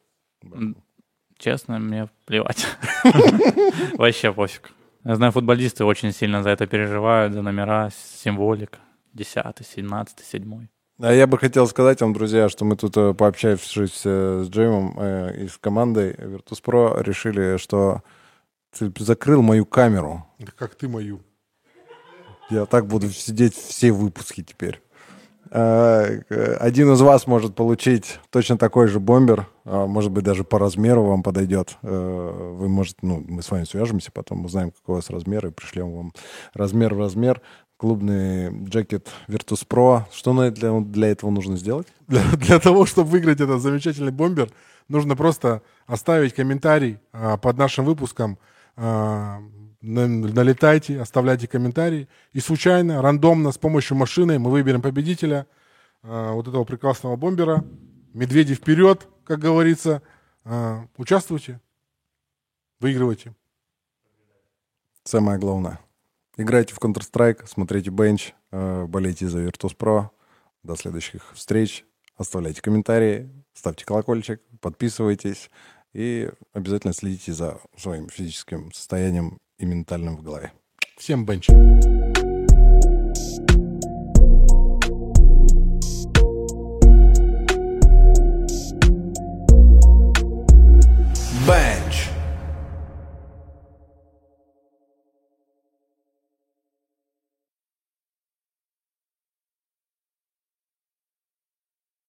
Честно, мне плевать. Вообще пофиг. Я знаю, футболисты очень сильно за это переживают, за номера, символика. Десятый, семнадцатый, седьмой. А я бы хотел сказать вам, друзья, что мы тут, э, пообщавшись э, с Джеймом и с командой Virtus.pro, решили, что ты закрыл мою камеру. Да как ты мою? Я так буду сидеть все выпуски теперь. Э, один из вас может получить точно такой же бомбер, может быть, даже по размеру вам подойдет. Э, вы можете, ну, мы с вами свяжемся, потом узнаем, какой у вас размер, и пришлем вам размер в размер. Клубный джекет Virtus Pro. Что для, для этого нужно сделать? Для, для того, чтобы выиграть этот замечательный бомбер, нужно просто оставить комментарий а, под нашим выпуском. А, налетайте, оставляйте комментарии. И случайно, рандомно, с помощью машины мы выберем победителя а, вот этого прекрасного бомбера. Медведи вперед, как говорится. А, участвуйте, выигрывайте. Самое главное. Играйте в Counter-Strike, смотрите бенч, а, болейте за Virtus.pro. До следующих встреч. Оставляйте комментарии, ставьте колокольчик, подписывайтесь и обязательно следите за своим физическим состоянием и ментальным в голове. Всем бенч.